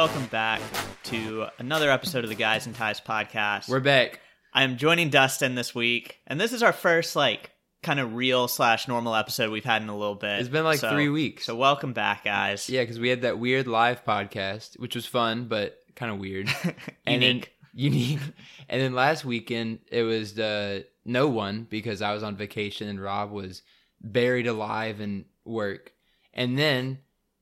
Welcome back to another episode of the Guys and Ties podcast. We're back. I'm joining Dustin this week, and this is our first like kind of real slash normal episode we've had in a little bit. It's been like So- three weeks. So welcome back, guys. Yeah, because we had that weird live podcast, which was fun, but kind of weird. and Unique. Then, unique. And then last weekend, it was the no one because I was on vacation and Rob was buried alive in work. And then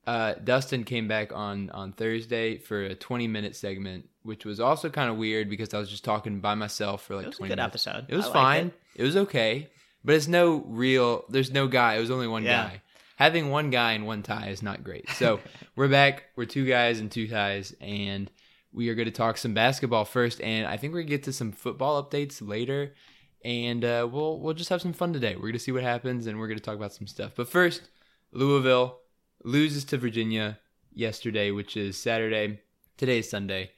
uh, Dustin came back on, on Thursday for a 20 minute segment, which was also kind of weird because I was just talking by myself for like It was a 20 good minutes. episode. It was I fine. it. It. was okay, but it's no real. There's no guy. It was only one Yeah. guy. Having one guy and one tie is not great. So we're back. We're two guys and two ties, and we are going to talk some basketball first, and I think we're going to get to some football updates later, and uh, we'll we'll just have some fun today. We're going to see what happens, and we're going to talk about some stuff. But first, Louisville loses to Virginia yesterday, which is Saturday. Today is Sunday.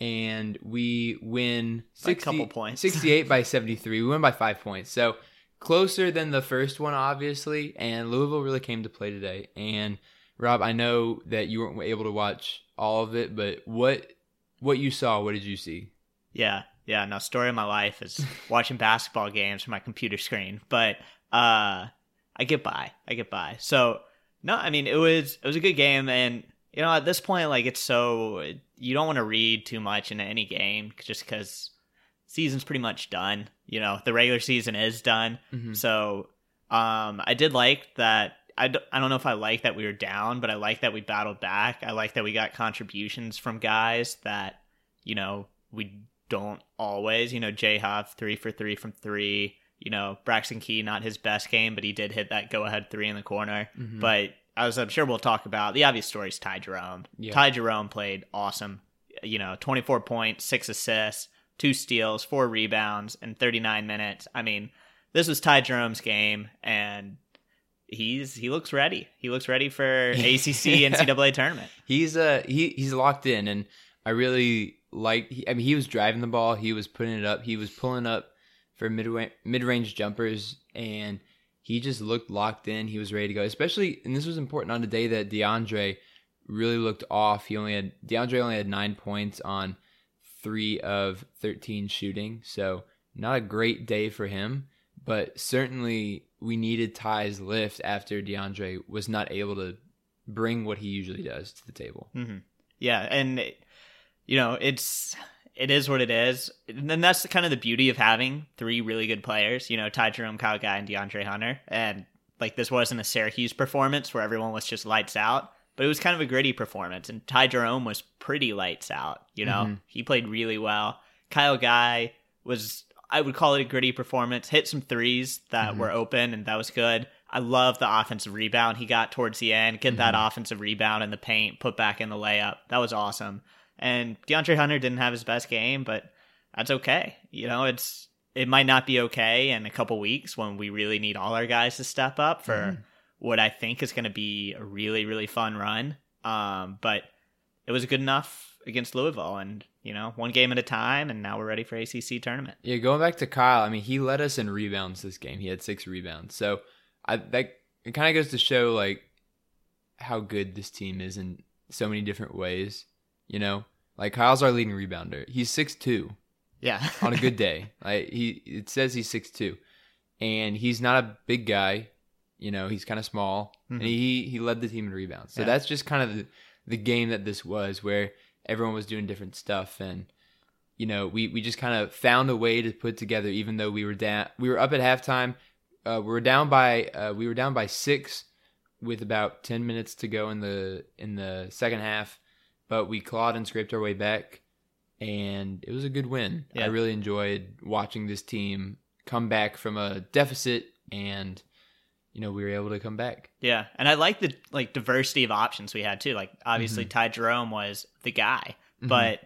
And we win By a 60, couple points. 68 by 73. We win by five points. So closer than the first one, obviously. And Louisville really came to play today. And Rob, I know that you weren't able to watch all of it, but what what you saw, what did you see? Yeah, yeah. No, story of my life is watching basketball games from my computer screen. But uh I get by. I get by. So no, I mean it was it was a good game, and you know at this point like it's so you don't want to read too much into any game just because season's pretty much done. You know the regular season is done. Mhm. So um I did like that. I, d- I don't know if I like that we were down, but I like that we battled back. I like that we got contributions from guys that you know, we don't always. You know, Jay Huff, three for three from three. You know, Braxton Key, not his best game, but he did hit that go ahead three in the corner. Mhm. But as I'm sure we'll talk about, the obvious story is Ty Jerome. Yeah. Ty Jerome played awesome. You know, 24 points, six assists, two steals, four rebounds, in 39 minutes. I mean, this was Ty Jerome's game, and he's he looks ready. He looks ready for ACC NCAA tournament. He's uh he he's locked in, and I really like. he- I mean, he was driving the ball, he was putting it up, he was pulling up for mid mid range jumpers, and he just looked locked in. He was ready to go. Especially, and this was important on the day that DeAndre really looked off. He only had DeAndre only had nine points on three of thirteen shooting, so not a great day for him. But certainly, we needed Ty's lift after DeAndre was not able to bring what he usually does to the table. hmm Yeah, and you know it's it is what it is, and then that's kind of the beauty of having three really good players. You know, Ty Jerome, Kyle Guy, and DeAndre Hunter, and like this wasn't a Syracuse performance where everyone was just lights out, but it was kind of a gritty performance, and Ty Jerome was pretty lights out. You know, Mhm. he played really well. Kyle Guy was. I would call it a gritty performance. Hit some threes that Mhm. were open, and that was good. I love the offensive rebound he got towards the end. Get that Mhm. offensive rebound in the paint, put back in the layup. That was awesome. And DeAndre Hunter didn't have his best game, but that's okay. You know, it's it might not be okay in a couple weeks when we really need all our guys to step up for Mhm. what I think is going to be a really really fun run. Um, but it was good enough against Louisville, and you know, one game at a time, and now we're ready for ACC tournament. Yeah, going back to Kyle, I mean, he led us in rebounds this game. He had six rebounds. So I that it kind of goes to show like how good this team is in so many different ways. You know, like Kyle's our leading rebounder. He's six two. Yeah. on a good day. Like he it says he's six two, and he's not a big guy. You know, he's kind of small, and he he led the team in rebounds. So Mm-hmm. Yeah. that's just kind of the, the game that this was, where everyone was doing different stuff, and you know, we we just kind of found a way to put together, even though we were down, we were up at halftime. Uh, we were down by uh, we were down by six with about ten minutes to go in the in the second half, but we clawed and scraped our way back, and it was a good win. Yeah. I really enjoyed watching this team come back from a deficit, and you know we were able to come back. Yeah, and I like the like diversity of options we had too. Like obviously mm-hmm. Ty Jerome was the guy, mm-hmm. but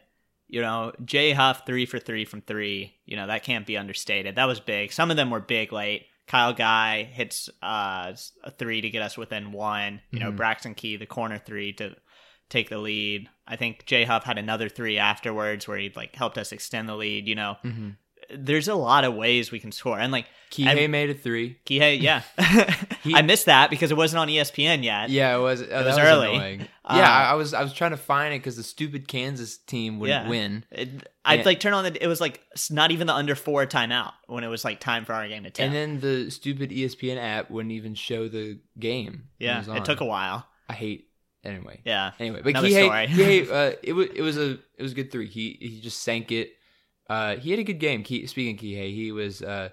you know Jay Huff three for three from three. You know that can't be understated. That was big. Some of them were big late. Kyle Guy hits uh, a three to get us within one. You know mm-hmm. Braxton Key the corner three to take the lead. I think Jay Huff had another three afterwards where he like helped us extend the lead. You know, mm-hmm. there's a lot of ways we can score, and like Kihei and- made a three. Kihei, yeah, I missed that because it wasn't on ESPN yet. Yeah, it was. Oh, it was early. Annoying. Yeah, um, I, I was. I was trying to find it because the stupid Kansas team wouldn't Yeah. win. It, I'd like turn on the. It was like not even the under four timeout when it was like time for our game to tip. And then the stupid ESPN app wouldn't even show the game. yeah, was it took a while. I hate. Anyway. Yeah, Anyway, but Another Kihei, story. Kihei, uh, it was it was a it was a good three. He he just sank it. Uh, he had a good game. Ki, speaking of Kihei, he was uh,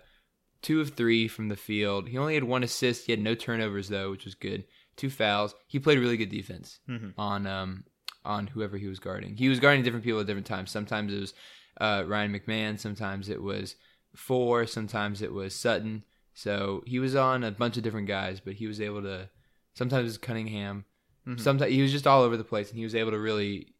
two of three from the field. He only had one assist. He had no turnovers though, which was good. Two fouls. He played really good defense Mhm. on um on whoever he was guarding. He was guarding different people at different times. Sometimes it was uh, Ryan McMahon. Sometimes it was Four. Sometimes it was Sutton. So he was on a bunch of different guys, but he was able to. Sometimes it was Cunningham. Mhm. Sometimes he was just all over the place, and he was able to really.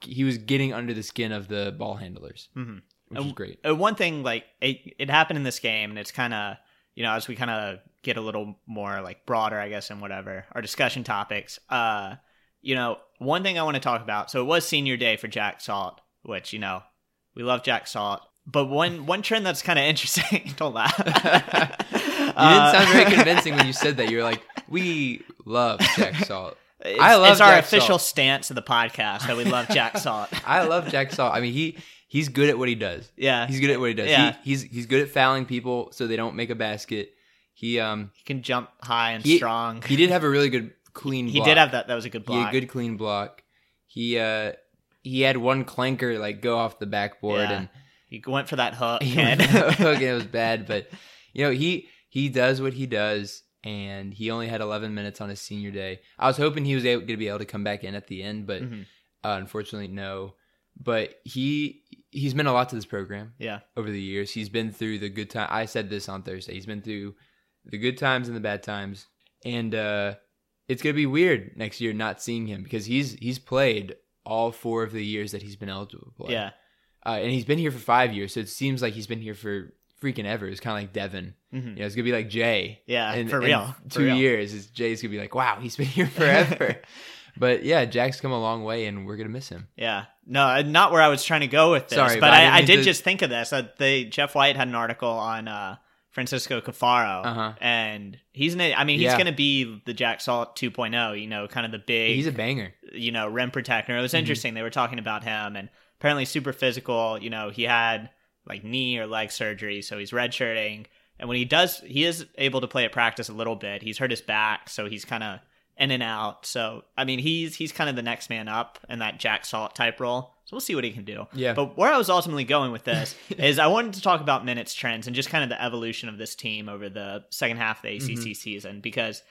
He was getting under the skin of the ball handlers, Mhm. which And- great. Uh, one thing like it, it happened in this game, and it's kind of you know as we kind of get a little more like broader, I guess, and whatever our discussion topics. Uh, you know, one thing I want to talk about. So it was senior day for Jack Salt, which you know we love Jack Salt. But one one trend that's kind of interesting. don't laugh. You Uh, didn't sound very convincing when you said that. You were like, "We love Jack Salt." It's, I love it's our Jack official Salt. stance of the podcast that we love Jack Salt. I love Jack Salt. I mean, he he's good at what he does. Yeah, He's good at what he does. Yeah. He, he's he's good at fouling people so they don't make a basket. He um he can jump high and he, strong. He did have a really good clean. He block. did have that. That was a good He had block. a good clean block. He uh he had one clanker like go off the backboard Yeah. and He went for that hook. he and- went for the hook and it was bad. But you know he he does what he does, and he only had 11 minutes on his senior day. I was hoping he was going to be able to come back in at the end, but Mhm. uh, unfortunately no. But he he's meant a lot to this program yeah, over the years. He's been through the good time. I said this on Thursday. He's been through the good times and the bad times, and uh, it's gonna be weird next year not seeing him because he's he's played all four of the years that he's been eligible to play. yeah, uh, and he's been here for five years, so it seems like he's been here for freaking ever. It's kind of like Devon. Mhm. You know, it's gonna be like Jay. Yeah, for real, for two real. years, is Jay's gonna be like, wow, he's been here forever. but yeah, Jack's come a long way, and we're gonna miss him. yeah. No, uh, not where I was trying to go with this. Sorry, but, I I, I did to- just think of this. Uh, they Jeff White had an article on uh, Francisco Cafaro, Uh-huh. and he's. An, I mean, he's Yeah. going to be the Jack Salt 2.0. You know, kind of the big. He's a banger. you know, rim protector. It was Mhm. interesting. They were talking about him and apparently super physical. You know, he had like knee or leg surgery, so he's redshirting. And when he does, he is able to play at practice a little bit. He's hurt his back, so he's kind of in and out. So I mean, he's he's kind of the next man up in that Jack Salt type role. So we'll see what he can do. Yeah. But where I was ultimately going with this is I wanted to talk about minutes trends and just kind of the evolution of this team over the second half of the ACC Mm-hmm. season because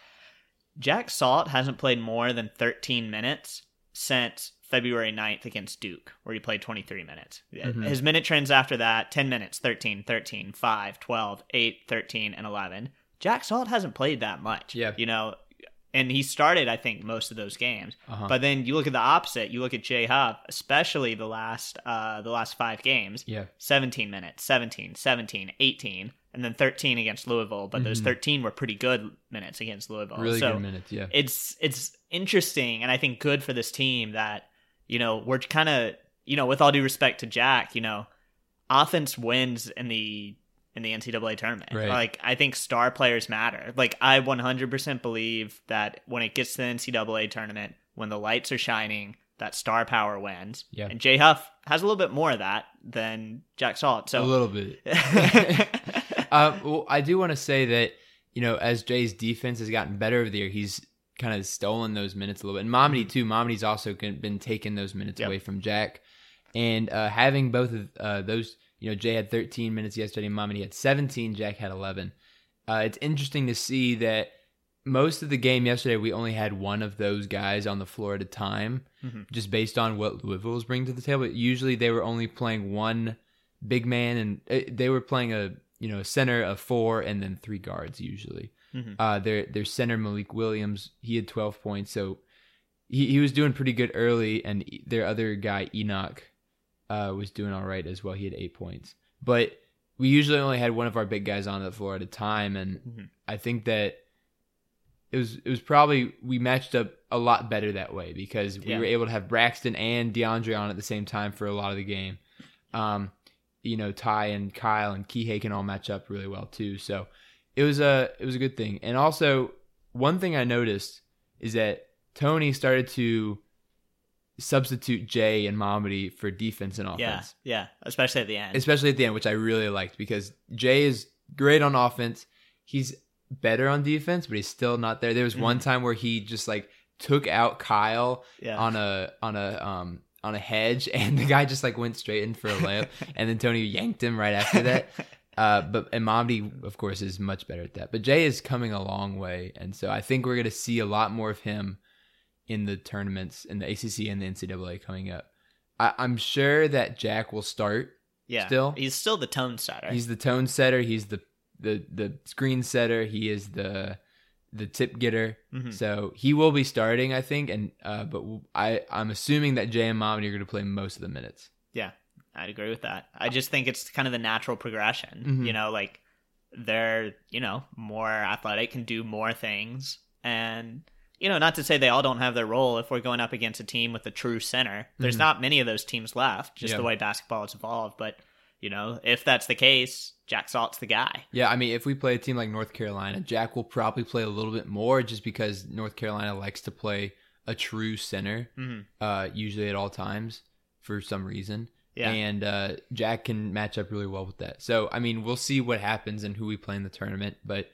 Jack Salt hasn't played more than 13 minutes since February 9th against Duke, where he played 23 minutes. Mhm. His minute trends after that 10 minutes, 13, 13, 5, 12, 8, 13, and 11. Jack Salt hasn't played that much. Yeah. You know, and he started, I think, most of those games. Uh-huh. But then you look at the opposite. You look at Jay Huff, especially the last uh, the last five games. yeah, 17 minutes, 17, 17, 18, and then 13 against Louisville. But those 13 were pretty good minutes against Louisville. really so good minutes. Yeah, it's it's interesting and I think good for this team that you know we're kind of you know with all due respect to Jack, you know, offense wins in the in the NCAA tournament. Right. Like I think star players matter. Like I 100% believe that when it gets to the NCAA tournament, when the lights are shining, that star power wins. Yeah. And Jay Huff has a little bit more of that than Jack Salt. So a little bit. uh, well, I do want to say that you know, as Jay's defense has gotten better over the year, he's kind of stolen those minutes a little bit. And Mamadi too. Mamadi's also been taking those minutes Yep. away from Jack, and uh, having both of uh, those. You know, Jay had 13 minutes yesterday. Momedy had 17. Jack had 11. Uh, it's interesting to see that most of the game yesterday, we only had one of those guys on the floor at a time, Mhm. just based on what Louisville was bringing to the table. Usually, they were only playing one big man, and uh, they were playing a you know a center of four and then three guards usually. Mhm. Uh, their their center Malik Williams, he had 12 points, so he he was doing pretty good early, and their other guy Enoch uh, was doing all right as well. He had eight points, but we usually only had one of our big guys on the floor at a time, and Mhm. I think that it was it was probably we matched up a lot better that way because we Yeah. were able to have Braxton and DeAndre on at the same time for a lot of the game. Um, you know, Ty and Kyle and Kihei can all match up really well too. So it was a it was a good thing. And also one thing I noticed is that Tony started to substitute Jay and Mamadi for defense and yeah, offense yeah, especially at the end. especially at the end, which I really liked because Jay is great on offense. He's better on defense, but he's still not there. There was one time where he just like took out Kyle Yeah. on a on a um on a hedge, and the guy just like went straight in for a layup, and then Tony yanked him right after that. Uh, but and Mamadi, of course, is much better at that. But Jay is coming a long way, and so I think we're going to see a lot more of him in the tournaments in the ACC and the NCAA coming up. I, I'm sure that Jack will start yeah, still? he's still the tone setter. He's the tone setter. He's the the the screen setter. He is the the tip getter. Mhm. So he will be starting, I think. And uh, but I I'm assuming that Jay and Mamadi are going to play most of the minutes. Yeah, I'd agree with that. I just think it's kind of the natural progression. Mhm. You know, like they're, you know, more athletic, can do more things. And, you know, not to say they all don't have their role if we're going up against a team with a true center. There's Mhm. not many of those teams left, just Yeah. the way basketball has evolved. But, you know, if that's the case, Jack Salt's the guy. Yeah, I mean, if we play a team like North Carolina, Jack will probably play a little bit more, just because North Carolina likes to play a true center, Mhm. uh, usually at all times for some reason. Yeah. And uh, Jack can match up really well with that. So, I mean, we'll see what happens and who we play in the tournament. But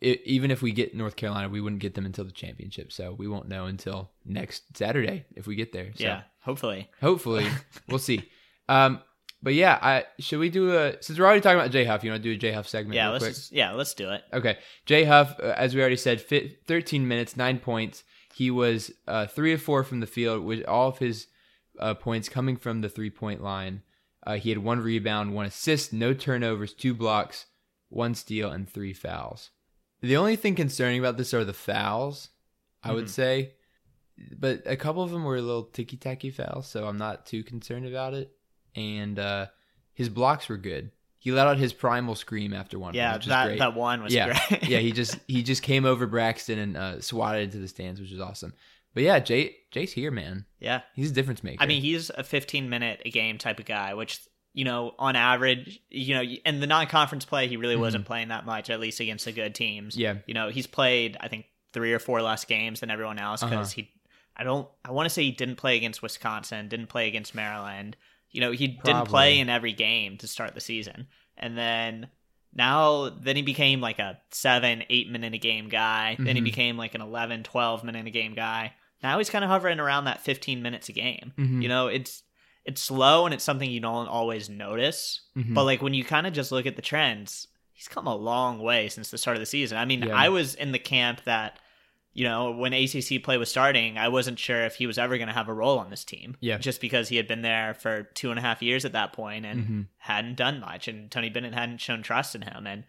it, even if we get North Carolina, we wouldn't get them until the championship. So we won't know until next Saturday if we get there. So yeah, hopefully. hopefully we'll see. Um, but yeah, I should we do a since we're already talking about Jay Huff, you want to do a Jay Huff segment? Yeah, real let's quick? just, yeah, let's do it. Okay. Jay Huff, uh, as we already said, fit 13 minutes, nine points. He was uh, three of four from the field, with all of his uh, points coming from the three point line. Uh, he had one rebound, one assist, no turnovers, two blocks, one steal, and three fouls. The only thing concerning about this are the fouls, I would Mhm. say. But a couple of them were a little ticky tacky fouls, so I'm not too concerned about it. And uh, his blocks were good. He let out his primal scream after one. Yeah, which that great that one was yeah, great. yeah. He just he just came over Braxton and uh, swatted into the stands, which is awesome. But yeah, Jay Jay's here, man. yeah. He's a difference maker. I mean, he's a 15 minute a game type of guy, which you know, on average, you know, in the non-conference play, he really wasn't playing that much, at least against the good teams. Mm-hmm. Yeah. you know, he's played I think three or four less games than everyone else because Uh-huh. he, I don't, I want to say he didn't play against Wisconsin, didn't play against Maryland. You know, he didn't play in every game to start the season, and then. Now, then he became like a seven, eight minute a game guy. Then he Mhm. became like an 11, 12 minute a game guy. Now he's kind of hovering around that 15 minutes a game. Mhm. You know, it's it's slow and it's something you don't always notice. Mhm. But like when you kind of just look at the trends, he's come a long way since the start of the season. I mean, Yeah. I was in the camp that you know, when ACC play was starting, I wasn't sure if he was ever going to have a role on this team. Yeah. Just because he had been there for two and a half years at that point and Mhm. hadn't done much, and Tony Bennett hadn't shown trust in him. And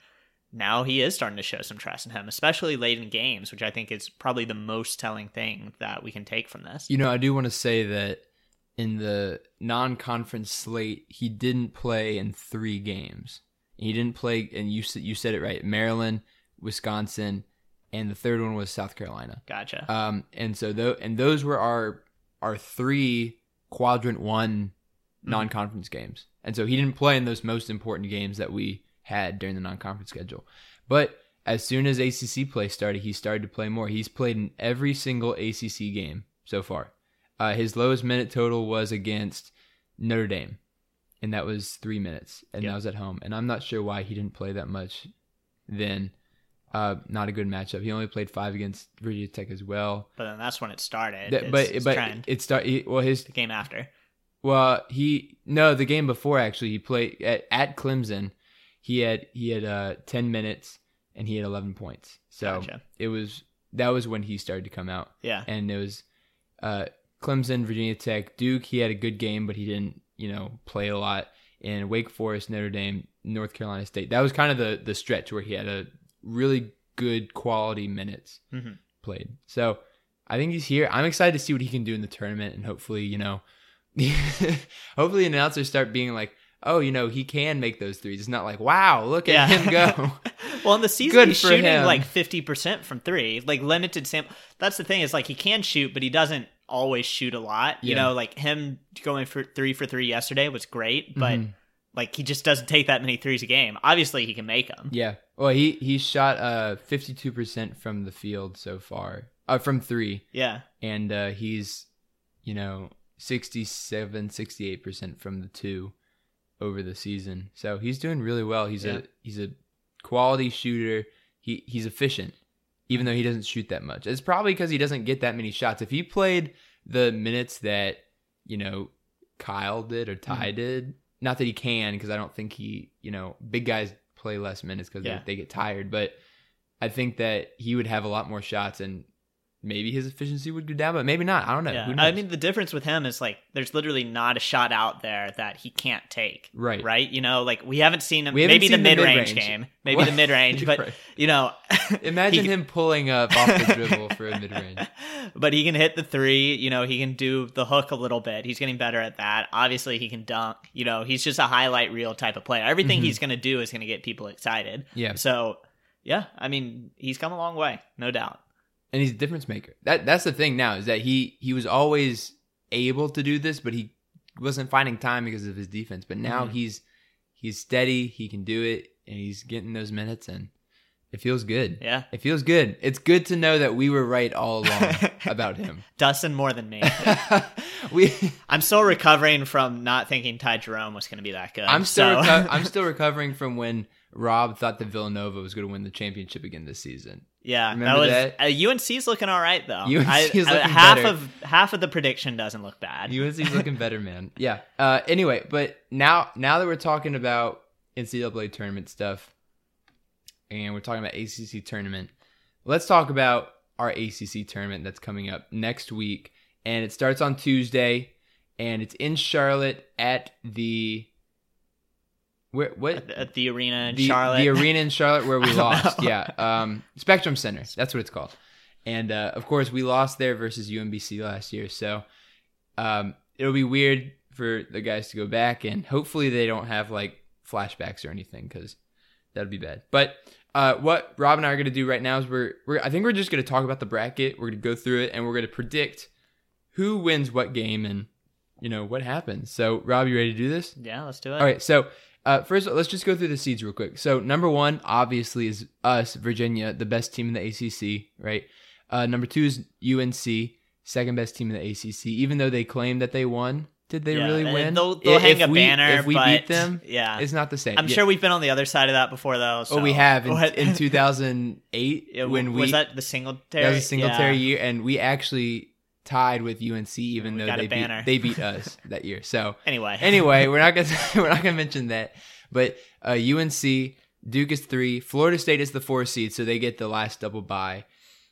now he is starting to show some trust in him, especially late in games, which I think is probably the most telling thing that we can take from this. you know, I do want to say that in the non-conference slate, he didn't play in three games. He didn't play, and you said you said it right: Maryland, Wisconsin, and the third one was South Carolina. Gotcha. Um, and so though, and those were our our three quadrant one Mm-hmm. non-conference games, and so he didn't play in those most important games that we had during the non-conference schedule. But as soon as ACC play started, he started to play more. He's played in every single ACC game so far. Uh, his lowest minute total was against Notre Dame, and that was three minutes, and Yeah. that was at home. And I'm not sure why he didn't play that much. Then, uh, not a good matchup. He only played five against Virginia Tech as well. But then that's when it started. That- but but trend, it started. Well, his the game after. well, he no, the game before actually he played at, at Clemson. He had he had uh ten minutes and he had eleven points. So Gotcha. it was that was when he started to come out. Yeah. And it was uh Clemson, Virginia Tech, Duke. He had a good game, but he didn't you know play a lot. And Wake Forest, Notre Dame, North Carolina State. That was kind of the the stretch where he had a really good quality minutes Mhm. played. So I think he's here. I'm excited to see what he can do in the tournament, and hopefully, you know, hopefully announcers start being like, oh, you know, he can make those threes. It's not like, wow, look at him go. Well, in the season, Good he's shooting him. like fifty percent from three, like limited sample. That's the thing is like he can shoot, but he doesn't always shoot a lot. You Yeah. know, like him going for three for three yesterday was great, but Mhm. like he just doesn't take that many threes a game. Obviously, he can make them. yeah. Well, he he shot uh 52% from the field so far, uh, from three, Yeah, and uh, he's, you know, 67, 68% from the two over the season. So he's doing really well. He's Yeah. a he's a quality shooter. He he's efficient, even though he doesn't shoot that much. It's probably because he doesn't get that many shots. If he played the minutes that you know Kyle did or Ty mm-hmm. did, not that he can, because I don't think he you know big guys play less minutes because Yeah. they, they get tired. But I think that he would have a lot more shots and. Maybe his efficiency would go down, but maybe not. I don't know. yeah. I mean, the difference with him is like there's literally not a shot out there that he can't take. right, Right, you know, like we haven't seen him. Haven't maybe seen the mid range game, maybe What? the mid range, but Right. you know, Imagine he- him pulling up off the dribble for a mid range. but he can hit the three. You know, he can do the hook a little bit. He's getting better at that. Obviously, he can dunk. You know, he's just a highlight reel type of player. Everything Mhm. he's going to do is going to get people excited. Yeah, So, yeah, I mean, he's come a long way, no doubt. And he's a difference maker. That that's the thing now is that he he was always able to do this, but he wasn't finding time because of his defense. But now Mhm. he's he's steady. He can do it, and he's getting those minutes, and it feels good. Yeah, It feels good. It's good to know that we were right all along about him. Dustin more than me. we, I'm still recovering from not thinking Ty Jerome was going to be that good. I'm still so- reco- I'm still recovering from when Rob thought that Villanova was going to win the championship again this season. Yeah, Remember that that? was uh, UNC's looking all right though. UNC I- is I- looking half better. of half of the prediction doesn't look bad. UNC's looking better, man. Yeah. Uh, anyway, but now now that we're talking about NCAA tournament stuff, and we're talking about ACC tournament, let's talk about our ACC tournament that's coming up next week, and it starts on Tuesday, and it's in Charlotte at the where what at, the, at the arena in the, Charlotte. the arena in Charlotte where we lost. know. Yeah, um, Spectrum Center. That's what it's called. And uh, of course, we lost there versus UMBC last year. So um, it'll be weird for the guys to go back, and hopefully they don't have like flashbacks or anything because that'd be bad. But uh, what Rob and I are going to do right now is we're, we're I think we're just going to talk about the bracket. We're going to go through it, and we're going to predict who wins what game and you know what happens. So Rob, you ready to do this? yeah, let's do it. All right, so uh, first, let's just go through the seeds real quick. So number one, obviously, is us, Virginia, the best team in the ACC, right? Uh, number two is UNC, second best team in the ACC. Even though they claim that they won, did they Yeah, really win? They'll, they'll If hang a we- banner. If we beat them, yeah, it's not the same. I'm Yeah. sure we've been on the other side of that before, though. So. Oh, we have in, in 2008 Yeah, when we was that the Singletary? that was a Singletary Yeah. year, and we actually tied with UNC, even We though they beat, they beat us that year. So Anyway, anyway, we're not gonna we're not gonna mention that. But uh, UNC, Duke is three, Florida State is the four seed, so they get the last double bye,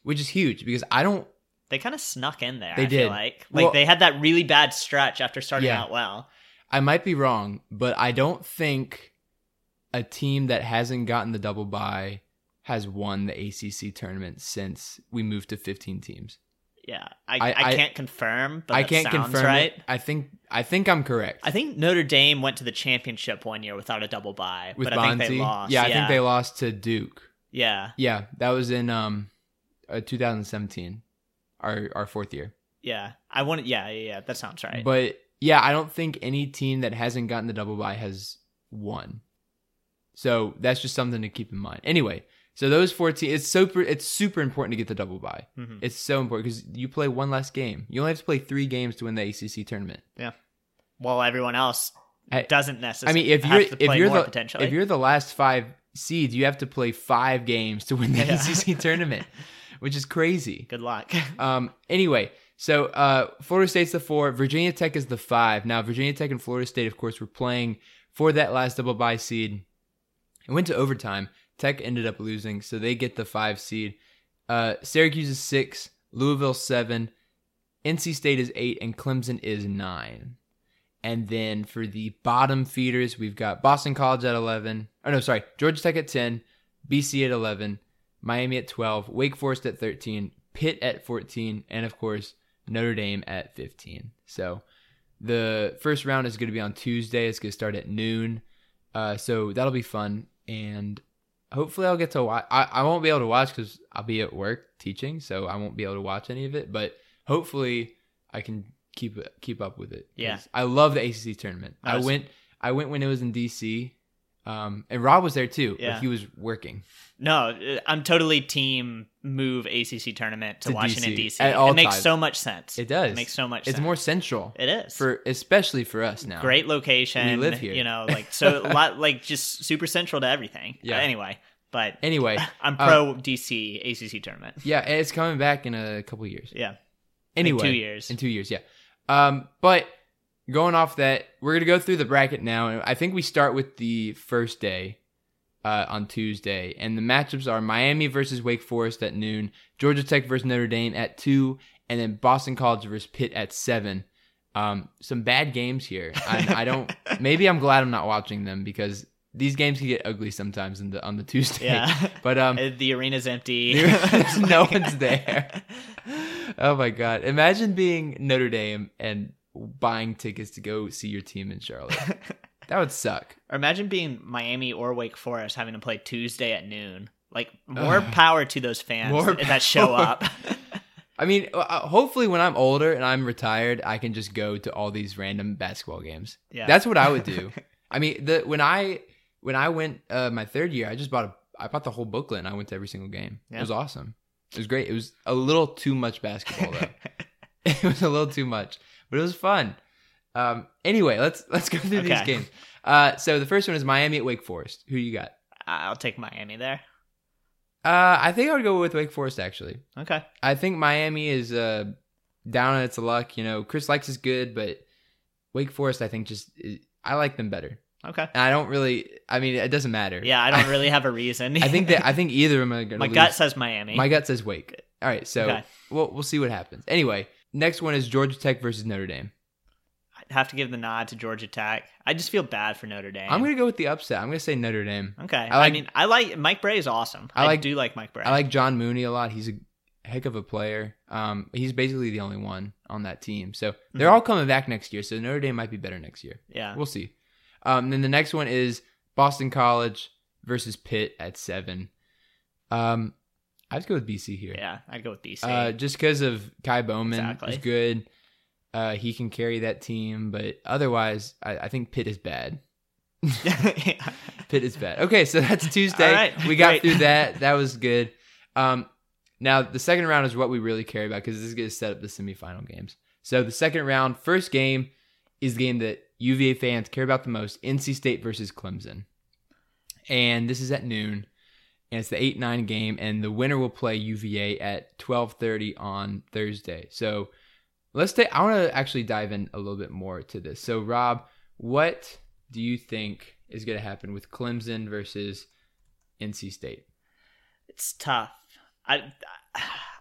which is huge because I don't. they kind of snuck in there. They I did. feel like like Well- they had that really bad stretch after starting Yeah. out well. I might be wrong, but I don't think a team that hasn't gotten the double bye has won the ACC tournament since we moved to 15 teams. Yeah, I, I- I, can't confirm, but I can't sounds confirm right. it. I think I think I'm correct. I think Notre Dame went to the championship one year without a double bye, with but I think they Bonzie. lost. Yeah, I think they lost to Duke. Yeah, Yeah, that was in um uh, 2017, our our fourth year. yeah. I want. Yeah, yeah, yeah. That sounds right. But yeah, I don't think any team that hasn't gotten the double bye has won. So that's just something to keep in mind. Anyway, So those 14, it's super, it's super important to get the double bye. Mhm. It's so important because you play one less game. You only have to play three games to win the ACC tournament. Yeah. While everyone else doesn't necessarily. I mean, if you're if you're the potentially, if you're the last five seeds, you have to play five games to win the Yeah. ACC tournament, which is crazy. good luck. Um. Anyway, so uh, Florida State's the four. Virginia Tech is the five. Now, Virginia Tech and Florida State, of course, were playing for that last double bye seed. It went to overtime. Tech ended up losing, so they get the five seed. Uh, Syracuse is six. Louisville seven. NC State is eight, and Clemson is nine. And then for the bottom feeders, we've got Boston College at 11. Oh, no, sorry. Georgia Tech at 10. BC at 11. Miami at 12. Wake Forest at 13. Pitt at 14. And, of course, Notre Dame at 15. So the first round is going to be on Tuesday. It's going to start at noon. Uh, so that'll be fun. And hopefully I'll get to watch. I, I won't be able to watch because I'll be at work teaching. So I won't be able to watch any of it. But hopefully I can keep keep up with it. Yeah. I love the ACC tournament. I I went I went when it was in DC, um, and Rob was there too. Yeah. he was working. no, uh, I'm totally team move ACC tournament to, To Washington DC, DC. at all it makes times. so much sense. It does. It makes so much. Sense. It's sense. more central. It is for especially for us now. great location. We live here. You know, like so, a lot like just super central to everything. Yeah. Uh, anyway, but Anyway, I'm uh, pro DC ACC tournament. yeah, it's coming back in a couple years. Yeah. Anyway, two years. In two years, yeah. Um, but going off that, we're gonna go through the bracket now, and I think we start with the first day, uh, on Tuesday, and the matchups are Miami versus Wake Forest at noon, Georgia Tech versus Notre Dame at two, and then Boston College versus Pitt at seven. Um, some bad games here. I, I don't. maybe I'm glad I'm not watching them because these games can get ugly sometimes the on the Tuesday. Yeah. But um, the arena's empty. No one's there. Oh my god! Imagine being Notre Dame and buying tickets to go see your team in Charlotte. That would suck. Or imagine being Miami or Wake Forest having to play Tuesday at noon. Like more power to those fans More that show up. I mean, uh, hopefully, when I'm older and I'm retired, I can just go to all these random basketball games. Yeah. That's what I would do. I mean, the when I when I went uh, my third year, I just bought a I bought the whole booklet and I went to every single game. Yeah. It was awesome. It was great. It was a little too much basketball though. it was a little too much, but it was fun. Um, anyway, let's let's go through these Okay. games. Uh, so the first one is Miami at Wake Forest. Who you got? I'll take Miami there. Uh, I think I would go with Wake Forest actually. Okay. I think Miami is uh, down on its luck. You know, Chris Lykes is good, but Wake Forest, I think, just I like them better. Okay. And I don't really. I mean, it doesn't matter. Yeah, I don't really have a reason. I think that I think either of them are going to. my gut says Miami. My gut says Wake. All right, so Okay. we'll we'll see what happens. Anyway, next one is Georgia Tech versus Notre Dame. I'd have to give the nod to Georgia Tech. I just feel bad for Notre Dame. I'm going to go with the upset. I'm going to say Notre Dame. Okay. I I, mean, I like Mike Brey is awesome. I I, do like Mike Brey. I like John Mooney a lot. He's a heck of a player. Um, he's basically the only one on that team. So they're Mhm. all coming back next year. So Notre Dame might be better next year. Yeah. We'll see. Um, then the next one is Boston College versus Pitt at seven. Um, I'd go with BC here. Yeah. I'd go with BC. Uh, just because of Ky Bowman Exactly. is good. Uh, he can carry that team, but otherwise, I, I think Pitt is bad. yeah. Pitt is bad. Okay, so that's Tuesday. Right, we got great. through that. That was good. Um, now the second round is what we really care about because this is going to set up the semifinal games. So the second round, first game is the game that UVA fans care about the most: NC State versus Clemson. And this is at noon, and it's the eight nine game, and the winner will play UVA at twelve thirty on Thursday. So let's take. I want to actually dive in a little bit more to this. So Rob, what do you think is going to happen with Clemson versus NC State? It's tough. I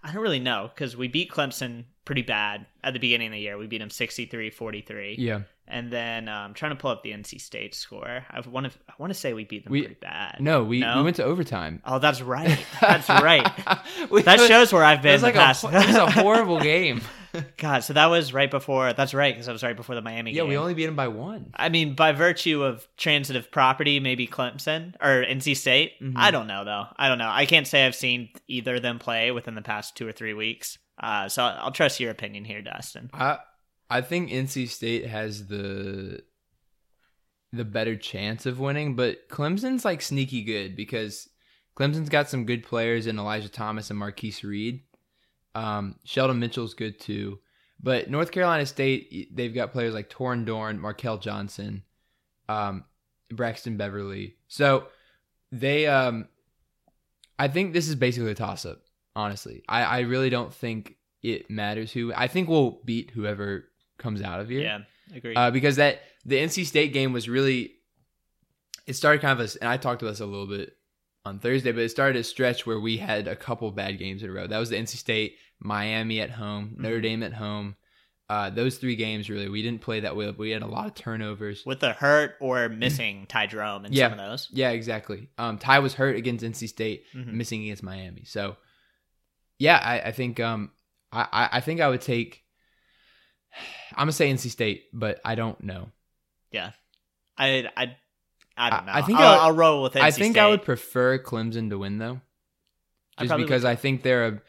I don't really know because we beat Clemson pretty bad at the beginning of the year. We beat them 63-43. Yeah, And then um, I'm trying to pull up the NC State score. I want to I want to say we beat them We- pretty bad. no, we, No? we went to overtime. Oh, that's right. That's right. We- That shows where I've It been was the like a, past. it was a horrible game. God, so that was right before. That's right because that was right before the Miami Yeah, game. Yeah, we only beat them by one. I mean, by virtue of transitive property, maybe Clemson or NC State. Mhm. I don't know though. I don't know. I can't say I've seen either of them play within the past two or three weeks. Uh, so I'll, I'll trust your opinion here, Dustin. I I think NC State has the the better chance of winning, but Clemson's like sneaky good because Clemson's got some good players in Elijah Thomas and Marcquise Reed. Um, Shelton Mitchell's good too. But North Carolina State, they've got players like Torin Dorn, Markell Johnson, um, Braxton Beverly. So they, um, I think this is basically a toss up. Honestly, I, I really don't think it matters who. I think we'll beat whoever comes out of here. Yeah, agree. Uh, because that the NC State game was really, it started kind of as, and I talked to us a little bit on Thursday, but it started a stretch where we had a couple bad games in a row. That was the NC State, Miami at home, Notre Mhm. Dame at home. Uh, those three games really, we didn't play that well. We had a lot of turnovers. With the hurt or missing Ty Jerome in Yeah. some of those. Yeah, exactly. Um, Ty was hurt against NC State, Mhm. missing against Miami. So, yeah, I, I think um, I- I think I would take. I'm gonna say NC State, but I don't know. Yeah. I I I don't know. I- I think I'll, I'll- I'll roll with NC I think State. I would prefer Clemson to win though, just would because too. I think they're a.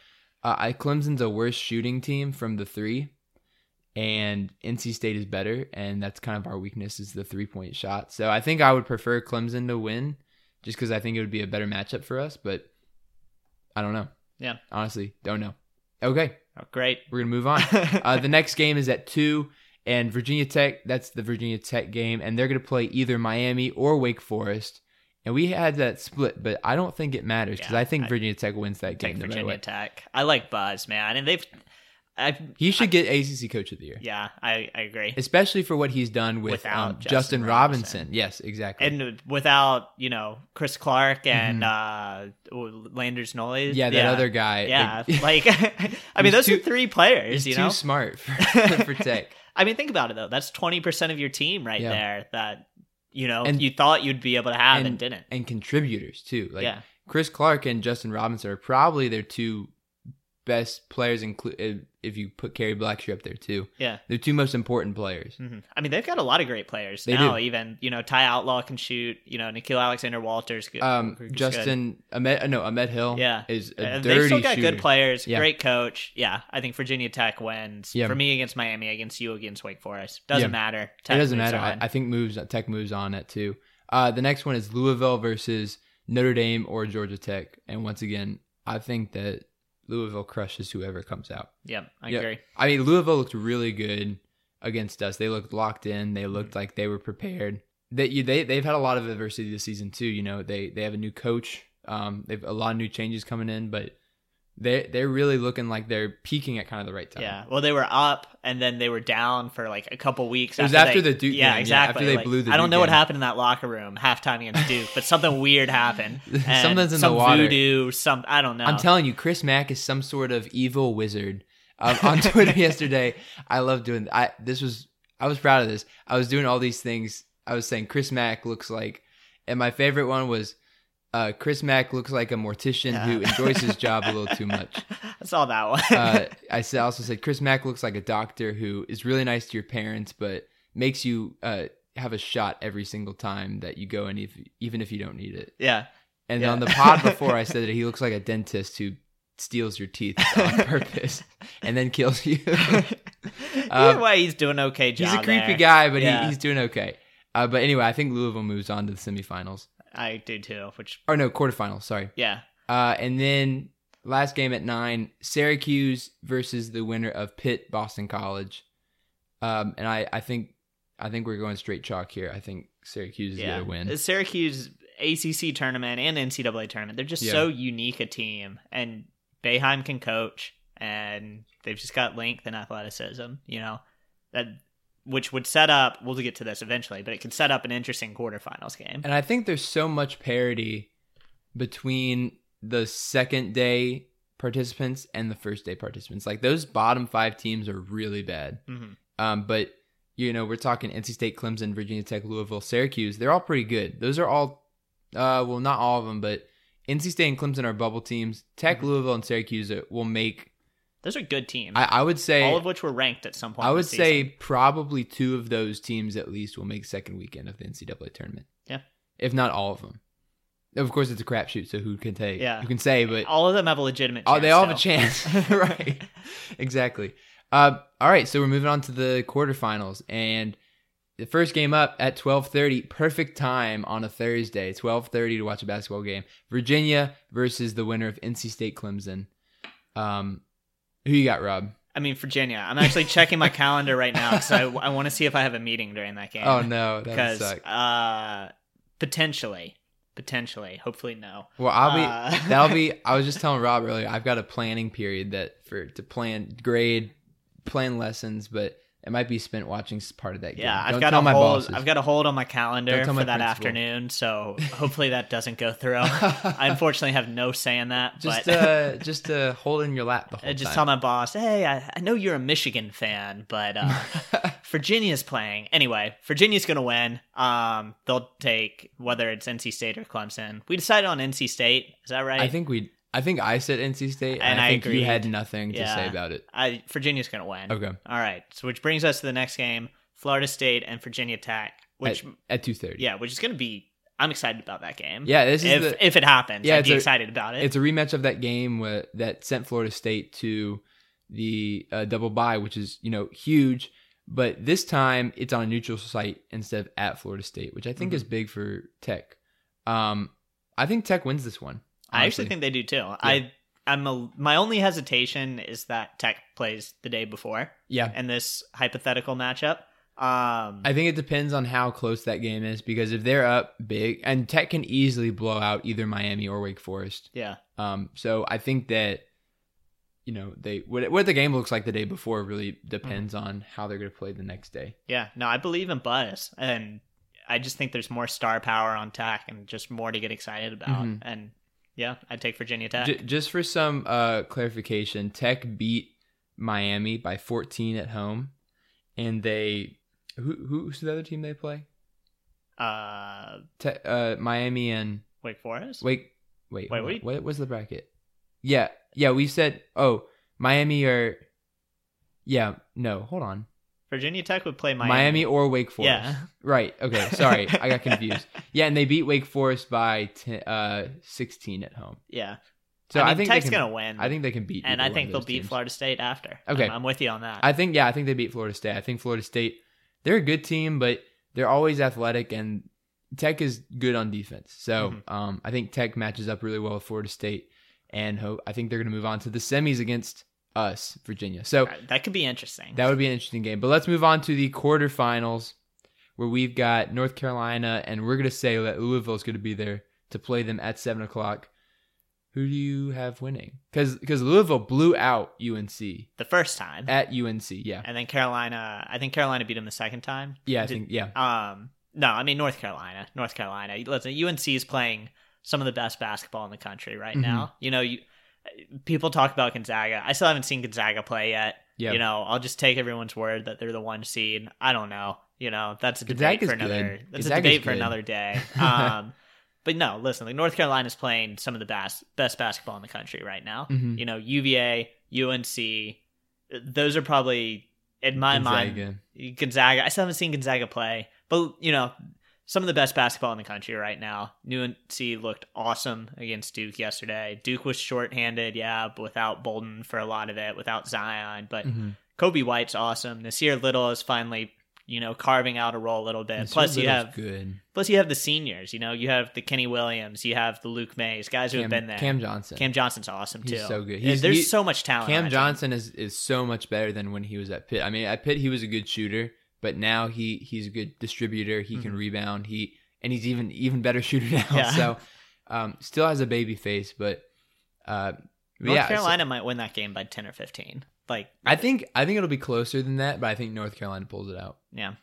Uh, I Clemson's a worse shooting team from the three, and NC State is better, and that's kind of our weakness is the three point shot. So I think I would prefer Clemson to win, just because I think it would be a better matchup for us. But I don't know. Yeah. honestly, don't know. Okay, Oh, great. we're gonna move on. uh, the next game is at two, and Virginia Tech. That's the Virginia Tech game, and they're gonna play either Miami or Wake Forest. And we had that split, but I don't think it matters because Yeah, I think I- Virginia Tech wins that game no Virginia. Tech. I like Buzz, man. And they've I He should get ACC Coach of the Year, yeah, I, I agree. especially for what he's done with um, Justin Justin, Robinson. Robinson. Yes, exactly. and without, you know, Chris Clark and uh Landers Nolley. Mm-hmm. yeah, that other guy. Yeah, like, I mean, those too- are three players. he's You too know, smart for, for Tech. I mean, think about it though. That's twenty percent of your team right Yeah. there. That you know And- you thought you'd be able to have and, didn't. and contributors too. Like yeah, Chris Clark and Justin Robinson are probably their two best players. Include if you put Kerry Blackshear up there too, yeah. they're two most important players. hmm I mean, they've got a lot of great players They now. do. Even you know, Ty Outlaw can shoot. You know, Nickeil Alexander Walters. Good, Um, is good. Justin Ahmed, uh, no Ahmed Hill, Yeah. is a Uh, dirty they've still got shooter. good players, Yeah. great coach. Yeah, I think Virginia Tech wins. Yeah. For me against Miami, against you against Wake Forest. Doesn't Yeah. matter. it doesn't matter. I. I think moves Tech moves on it too. Uh, the next one is Louisville versus Notre Dame or Georgia Tech, and once again, I think that Louisville crushes whoever comes out. Yeah, I Yeah. agree. I mean, Louisville looked really good against us. They looked locked in. They looked Mm-hmm. like they were prepared. They you- they they've had a lot of adversity this season too. You know, they they have a new coach. Um, they've a lot of new changes coming in, but they they're really looking like they're peaking at kind of the right time. Yeah. Well, they were up and then they were down for like a couple weeks. It was after after they- the Duke Yeah, game, yeah, exactly. after they Like, blew the I don't Duke know what game. happened in that locker room halftime against Duke, but something weird happened. Something's in the some water. Voodoo. Some I don't know. I'm telling you, Chris Mack is some sort of evil wizard. Um, on Twitter yesterday, I love doing. I this was I was proud of this. I was doing all these things. I was saying Chris Mack looks like, and my favorite one was, uh, Chris Mack looks like a mortician who enjoys his job a little too much. I saw that one. Uh, I also said Chris Mack looks like a doctor who is really nice to your parents, but makes you uh, have a shot every single time that you go in, if, even if you don't need it. yeah. And Yeah. on the pod before, I said that he looks like a dentist who steals your teeth on purpose and then kills you. Either Um, way, he's doing okay job. he's a creepy there. guy, but Yeah. he, he's doing okay. Uh, but anyway, I think Louisville moves on to the semifinals. I do too. Which Or no, quarterfinals, sorry. yeah, Uh, and then last game at nine, Syracuse versus the winner of Pitt Boston College. Um, and I, I think I think we're going straight chalk here. I think Syracuse is yeah. gonna win. The Syracuse ACC tournament and NCAA tournament, they're just Yeah. so unique a team, and Boeheim can coach, and they've just got length and athleticism. You know that. Which would set up, we'll get to this eventually, but it could set up an interesting quarterfinals game. And I think there's so much parity between the second day participants and the first day participants. Like those bottom five teams are really bad. hmm Um, but you know, we're talking NC State, Clemson, Virginia Tech, Louisville, Syracuse. They're all pretty good. Those are all, uh, well, not all of them, but NC State and Clemson are bubble teams. Tech, Mhm. Louisville, and Syracuse will make. Those are good teams, I, I would say. all of which were ranked at some point. I would say probably two of those teams at least will make second weekend of the NCAA tournament. Yeah. if not all of them. Of course, it's a crapshoot, so who can say? Yeah. who can say? But all of them have a legitimate. Oh, they all have a chance. right. Exactly. Uh, all right, so we're moving on to the quarterfinals, and the first game up at 12:30, perfect time on a Thursday, 12:30 to watch a basketball game. Virginia versus the winner of NC State Clemson. Um, who you got, Rob? I mean, Virginia. I'm actually checking my calendar right now because I, I want to see if I have a meeting during that game. Oh no, that because uh, potentially, potentially, hopefully no. Well, I'll be Uh, that'll be. I was just telling Rob earlier. I've got a planning period that for to plan grade, plan lessons, but it might be spent watching part of that game. Yeah, I've Don't got a my hold. bosses. I've got a hold on my calendar for my that principal. afternoon. So hopefully that doesn't go through. I unfortunately have no say in that. just but uh, just uh, hold in your lap the whole just time. tell my boss, "Hey, I, I know you're a Michigan fan, but uh, Virginia's playing anyway. Virginia's gonna win. Um, they'll take whether it's NC State or Clemson. We decided on NC State. Is that right? I think we. I think I said NC State, and, And I I think you had nothing to Yeah. say about it. I Virginia's gonna win. Okay, All right. So which brings us to the next game: Florida State and Virginia Tech. Which at, at two thirty. yeah, which is gonna be. I'm excited about that game. yeah. This is if the, if it happens, Yeah, I'd be a- excited about it. it's a rematch of that game that sent Florida State to the uh, double bye, which is you know huge. But this time it's on a neutral site instead of at Florida State, which I think Mhm. is big for Tech. Um, I think Tech wins this one. I actually think they do too. I I'm a, my only hesitation is that Tech plays the day before yeah. And this hypothetical matchup. Um, I think it depends on how close that game is because if they're up big, and Tech can easily blow out either Miami or Wake Forest. yeah, Um, so I think that you know they what, what the game looks like the day before really depends Mm-hmm. on how they're going to play the next day. yeah. No, I believe in Buzz, and I just think there's more star power on Tech and just more to get excited about. Mhm. And yeah, I'd take Virginia Tech. J- just for some uh, clarification, Tech beat Miami by 14 at home, and they who who's the other team they play? uh, Te- uh, Miami and Wake Forest. wait wait Wait, wait. what was the bracket? Yeah yeah we said oh Miami or yeah no hold on Virginia Tech would play Miami, Miami. or Wake Forest Yeah. right okay sorry I got confused yeah and they beat Wake Forest by 10, uh 16 at home Yeah. so I, I, think Tech's can, gonna win. I think they can beat and I think they'll beat teams. Florida State after. Okay. I'm, I'm with you on that. I think yeah, I think they beat Florida State. I think Florida State they're a good team, but they're always athletic and Tech is good on defense. So Mhm. um, I think Tech matches up really well with Florida State, and hope I think they're going to move on to the semis against us, Virginia. So that could be interesting. that would be an interesting game. But let's move on to the quarterfinals, where we've got North Carolina, and we're going to say that Louisville is going to be there to play them at seven o'clock. Who do you have winning? Because Louisville blew out UNC the first time, at UNC. Yeah, and then Carolina. I think Carolina beat them the second time. yeah, I Did- think yeah. Um, no, I mean North Carolina. North Carolina. Listen, UNC is playing some of the best basketball in the country right Mhm. now. You know, you people talk about Gonzaga. I still haven't seen Gonzaga play yet. Yeah. You know, I'll just take everyone's word that they're the one seed. I don't know. You know, that's a Gonzaga's debate for good. another. That's Gonzaga's a debate for good. another day. Um, but no, listen, like North Carolina's playing some of the best best basketball in the country right now. Mhm. You know, UVA, UNC, those are probably in my mind Gonzaga. Gonzaga. I still haven't seen Gonzaga play, but you know, some of the best basketball in the country right now. UNC looked awesome against Duke yesterday. Duke was shorthanded, yeah, but without Bolden for a lot of it, without Zion. But Mhm. Coby White's awesome. Nassir Little is finally, you know, carving out a role a little bit. Nassir plus, you have good. plus you have the seniors. You know, you have the Kenny Williams, you have the Luke Mays, guys who have been there. Cam Johnson. Cam Johnson's awesome He's too. so good. He's- There's he- so much talent. Cam team. Johnson is, is so much better than when he was at Pitt. I mean, at Pitt he was a good shooter, but now he he's a good distributor. He can Mhm. rebound. He and he's even even better shooter now. Yeah. So um, still has a baby face, but uh, North yeah. so Carolina might win that game by ten or fifteen. Like, I think I think it'll be closer than that, but I think North Carolina pulls it out. yeah.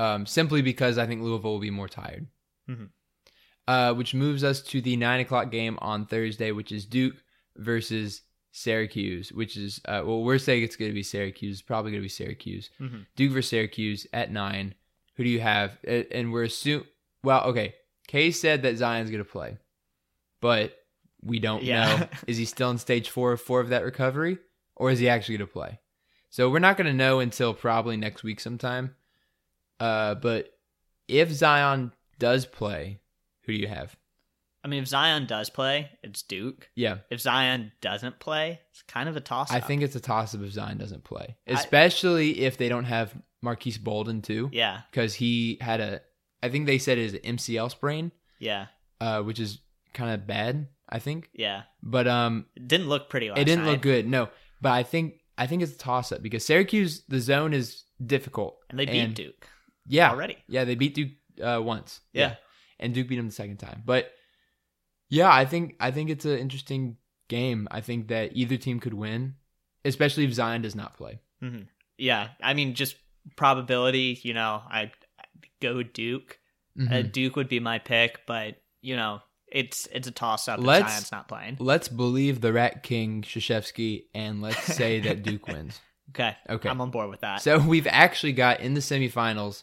um, simply because I think Louisville will be more tired. Mhm. Uh, which moves us to the nine o'clock game on Thursday, which is Duke versus Syracuse. Which is uh, well, we're saying it's going to be Syracuse. It's probably going to be Syracuse. Mhm. Duke versus Syracuse at nine. Who do you have? And we're assume. Well, okay. Kay said that Zion's going to play, but we don't Yeah. know. Is he still in stage four of four of that recovery, or is he actually going to play? So we're not going to know until probably next week sometime. Uh, but if Zion does play, who do you have? I mean, if Zion does play, it's Duke. Yeah. If Zion doesn't play, it's kind of a toss. Up. I think it's a toss up if Zion doesn't play, especially if they don't have Marques Bolden too, Yeah, because he had a, I think they said is an MCL sprain, yeah, uh, which is kind of bad, I think. yeah. But um, It didn't look pretty it didn't night. look good, no. But I think I think it's a toss up because Syracuse the zone is difficult, and they beat Duke Yeah, already. Yeah, they beat Duke uh, once. Yeah. and Duke beat them the second time. But yeah, I think I think it's an interesting game. I think that either team could win, especially if Zion does not play. hmm Yeah, I mean, just probability. You know, I go Duke. Uh, Mhm. Duke would be my pick, but you know, it's it's a toss up. Let's- Zion's not playing. Let's believe the Rat King Krzyzewski, and let's say that Duke wins. Okay, Okay. I'm on board with that. So we've actually got in the semifinals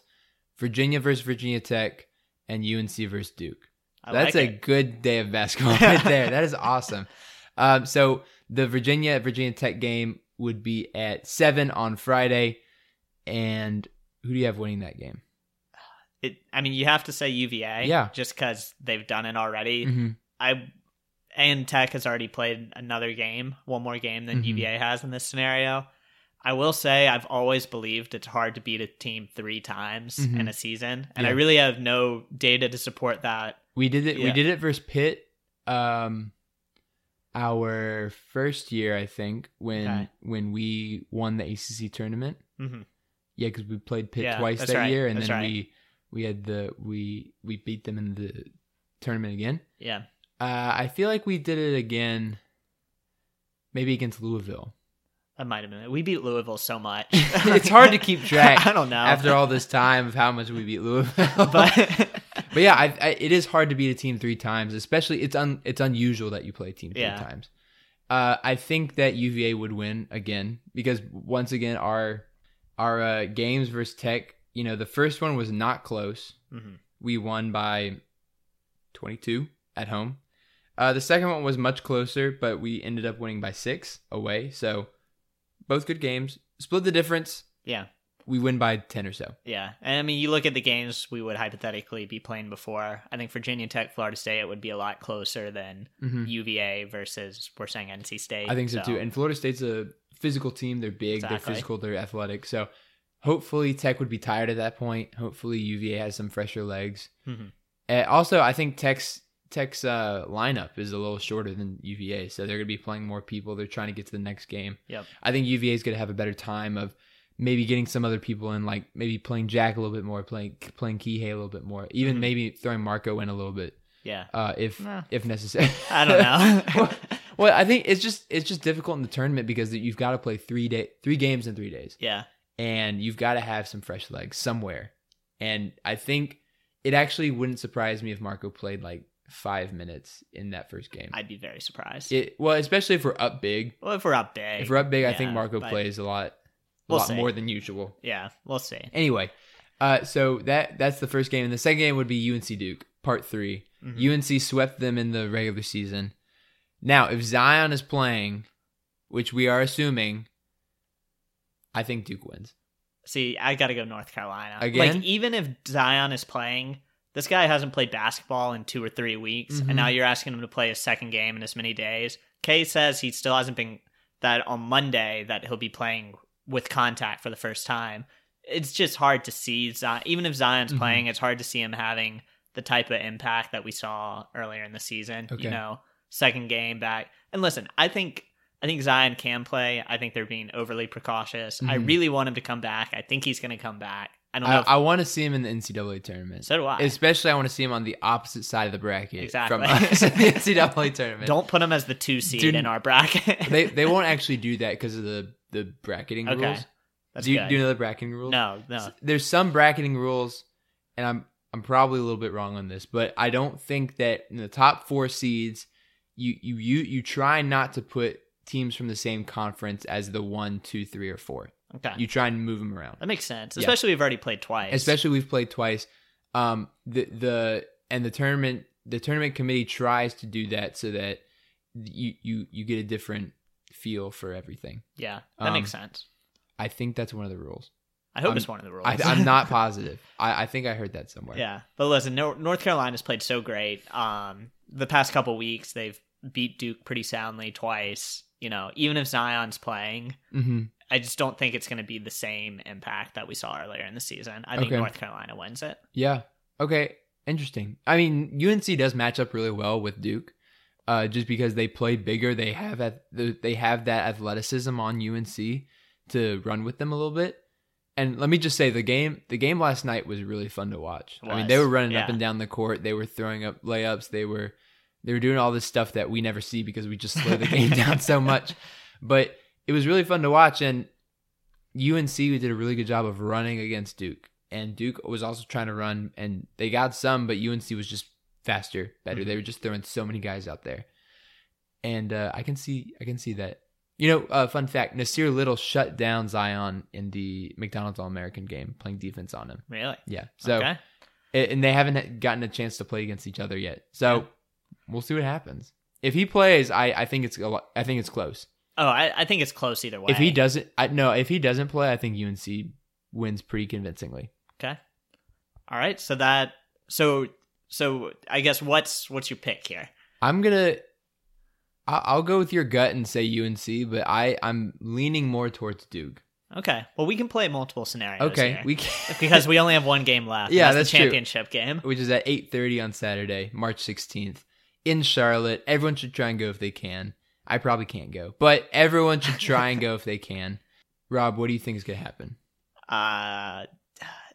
Virginia versus Virginia Tech and UNC versus Duke. I That's like a it. good day of basketball right there. That is awesome. Um, so the Virginia Virginia Tech game would be at seven on Friday, and who do you have winning that game? It, I mean, you have to say UVA, Yeah. just because they've done it already. Mhm. I and Tech has already played another game, one more game than Mhm. UVA has in this scenario. I will say I've always believed it's hard to beat a team three times Mhm. in a season, and I really have no data to support that. We did it. We Yeah. did it versus Pitt. Um, our first year, I think, when Okay. when we won the ACC tournament. Mhm. Yeah, because we played Pitt Yeah, twice that right, year, and that's then right. we we had the we we beat them in the tournament again. Yeah, Uh, I feel like we did it again, maybe against Louisville. that might have been it. We beat Louisville so much. it's hard to keep track I don't know. after all this time of how much we beat Louisville. but But yeah, I, I, it is hard to beat a team three times, especially it's un, it's unusual that you play a team three Yeah. times. Uh, I think that UVA would win again because once again our our uh, games versus Tech, you know, the first one was not close. Mhm. We won by twenty two at home. Uh, the second one was much closer, but we ended up winning by six away. So both good games. Split the difference. yeah, We win by ten or so. yeah, and I mean, you look at the games we would hypothetically be playing before. I think Virginia Tech, Florida State it would be a lot closer than Mhm. UVA versus we're saying NC State. I think so, too. And Florida State's a physical team. They're big, they're physical, they're athletic. So hopefully Tech would be tired at that point. Hopefully UVA has some fresher legs. Mhm. Uh, also, I think Tech's Tech's uh, lineup is a little shorter than UVA, so they're going to be playing more people. They're trying to get to the next game. Yep. I think UVA is going to have a better time of maybe getting some other people in, like maybe playing Jack a little bit more, playing playing Kihei a little bit more, even Mhm. maybe throwing Marco in a little bit yeah, uh, if Nah. if necessary. I don't know. well, well, I think it's just it's just difficult in the tournament because you've got to play three day three games in three days, yeah, and you've got to have some fresh legs somewhere. And I think it actually wouldn't surprise me if Marco played like five minutes in that first game. I'd be very surprised. It well, especially if we're up big. well, if we're up big, If we're up big, I think Marco but- plays a lot, a We'll lot see. more than usual. Yeah, we'll see. Anyway, uh, so that that's the first game, and the second game would be UNC Duke, part 3 Mhm. UNC swept them in the regular season. Now, if Zion is playing, which we are assuming, I think Duke wins. See, I got to go North Carolina. Again? Like, even if Zion is playing, this guy hasn't played basketball in two or three weeks, Mhm. and now you're asking him to play a second game in as many days. Kay says he still hasn't been that on Monday that he'll be playing with contact for the first time. It's just hard to see Zion. Even if Zion's Mhm. playing, it's hard to see him having the type of impact that we saw earlier in the season. Okay. You know, second game back. And listen, I think I think Zion can play. I think they're being overly precautious. I Mhm. really want him to come back. I think he's going to come back. I don't I. If, I want to see him in the NCAA tournament. so do I. Especially, I want to see him on the opposite side of the bracket Exactly. from us in the NCAA tournament. don't put him as the two seed Dude, in our bracket. they they won't actually do that because of the the bracketing Okay. rules. That's do you, good. do you know the bracketing rules? no, no. there's some bracketing rules, and I'm I'm probably a little bit wrong on this, but I don't think that in the top four seeds, you you you you try not to put teams from the same conference as the one, two, three, or four. Okay, You try and move them around. that makes sense. Yeah. Especially we've already played twice. Especially we've played twice. Um, the the and the tournament the tournament committee tries to do that so that you you you get a different feel for everything. yeah, that Um, makes sense. I think that's one of the rules. I hope I'm- it's one of the rules. I, I'm not positive. I, I think I heard that somewhere. Yeah, but listen, Nor- North Carolina's played so great. Um, the past couple weeks they've beat Duke pretty soundly twice. You know, even if Zion's playing, hmm I just don't think it's going to be the same impact that we saw earlier in the season. I think Okay. North Carolina wins it. Yeah. Okay. Interesting. I mean, UNC does match up really well with Duke, uh, just because they play bigger. They have at they have that athleticism on UNC to run with them a little bit. And let me just say, the game the game last night was really fun to watch. I mean, they were running up and down the court. They were throwing up layups. They were they were doing all this stuff that we never see because we just slow the game down so much. But it was really fun to watch, and UNC we did a really good job of running against Duke. And Duke was also trying to run, and they got some, but UNC was just faster, better. They were just throwing so many guys out there, and uh, I can see, I can see that. You know, uh, fun fact: Nassir Little shut down Zion in the McDonald's All American game, playing defense on him. Really? Yeah, so okay. and they haven't gotten a chance to play against each other yet. So we'll see what happens. If he plays, I, I think it's a lot, I think it's close. Oh, I, I think it's close either way. If he doesn't, I no. If he doesn't play, I think UNC wins pretty convincingly. Okay. All right. So that so so I guess what's what's your pick here? I'm gonna. I'll go with your gut and say UNC, but I I'm leaning more towards Duke. Okay. Well, we can play multiple scenarios. Okay, here. we can, because we only have one game left. Yeah, that's, that's the true. championship game. which is at 8:30 on Saturday, March 16th, in Charlotte. Everyone should try and go if they can. I probably can't go, but everyone should try and go if they can. Rob, what do you think is gonna happen? Uh,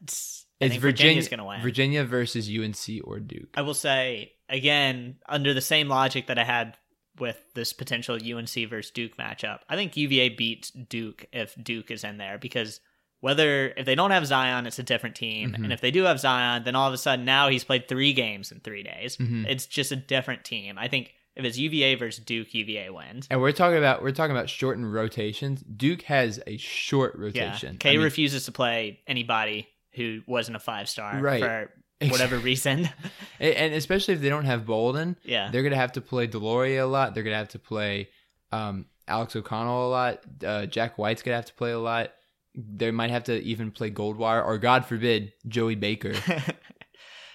it's, It's Virginia Virginia's going to win. Virginia versus UNC or Duke. I will say again, under the same logic that I had with this potential UNC versus Duke matchup, I think UVA beats Duke if Duke is in there because whether if they don't have Zion, it's a different team, Mhm. and if they do have Zion, then all of a sudden now he's played three games in three days. Mhm. It's just a different team. I think if it's UVA versus Duke, UVA wins. And we're talking about we're talking about shortened rotations. Duke has a short Yeah, rotation. K I mean, refuses to play anybody who wasn't a five star Right. for whatever reason. and- especially if they don't have Bolden, yeah, they're gonna have to play DeLaurier a lot. They're gonna have to play um, Alex O'Connell a lot. Uh, Jack White's gonna have to play a lot. They might have to even play Goldwire or, God forbid, Joey Baker.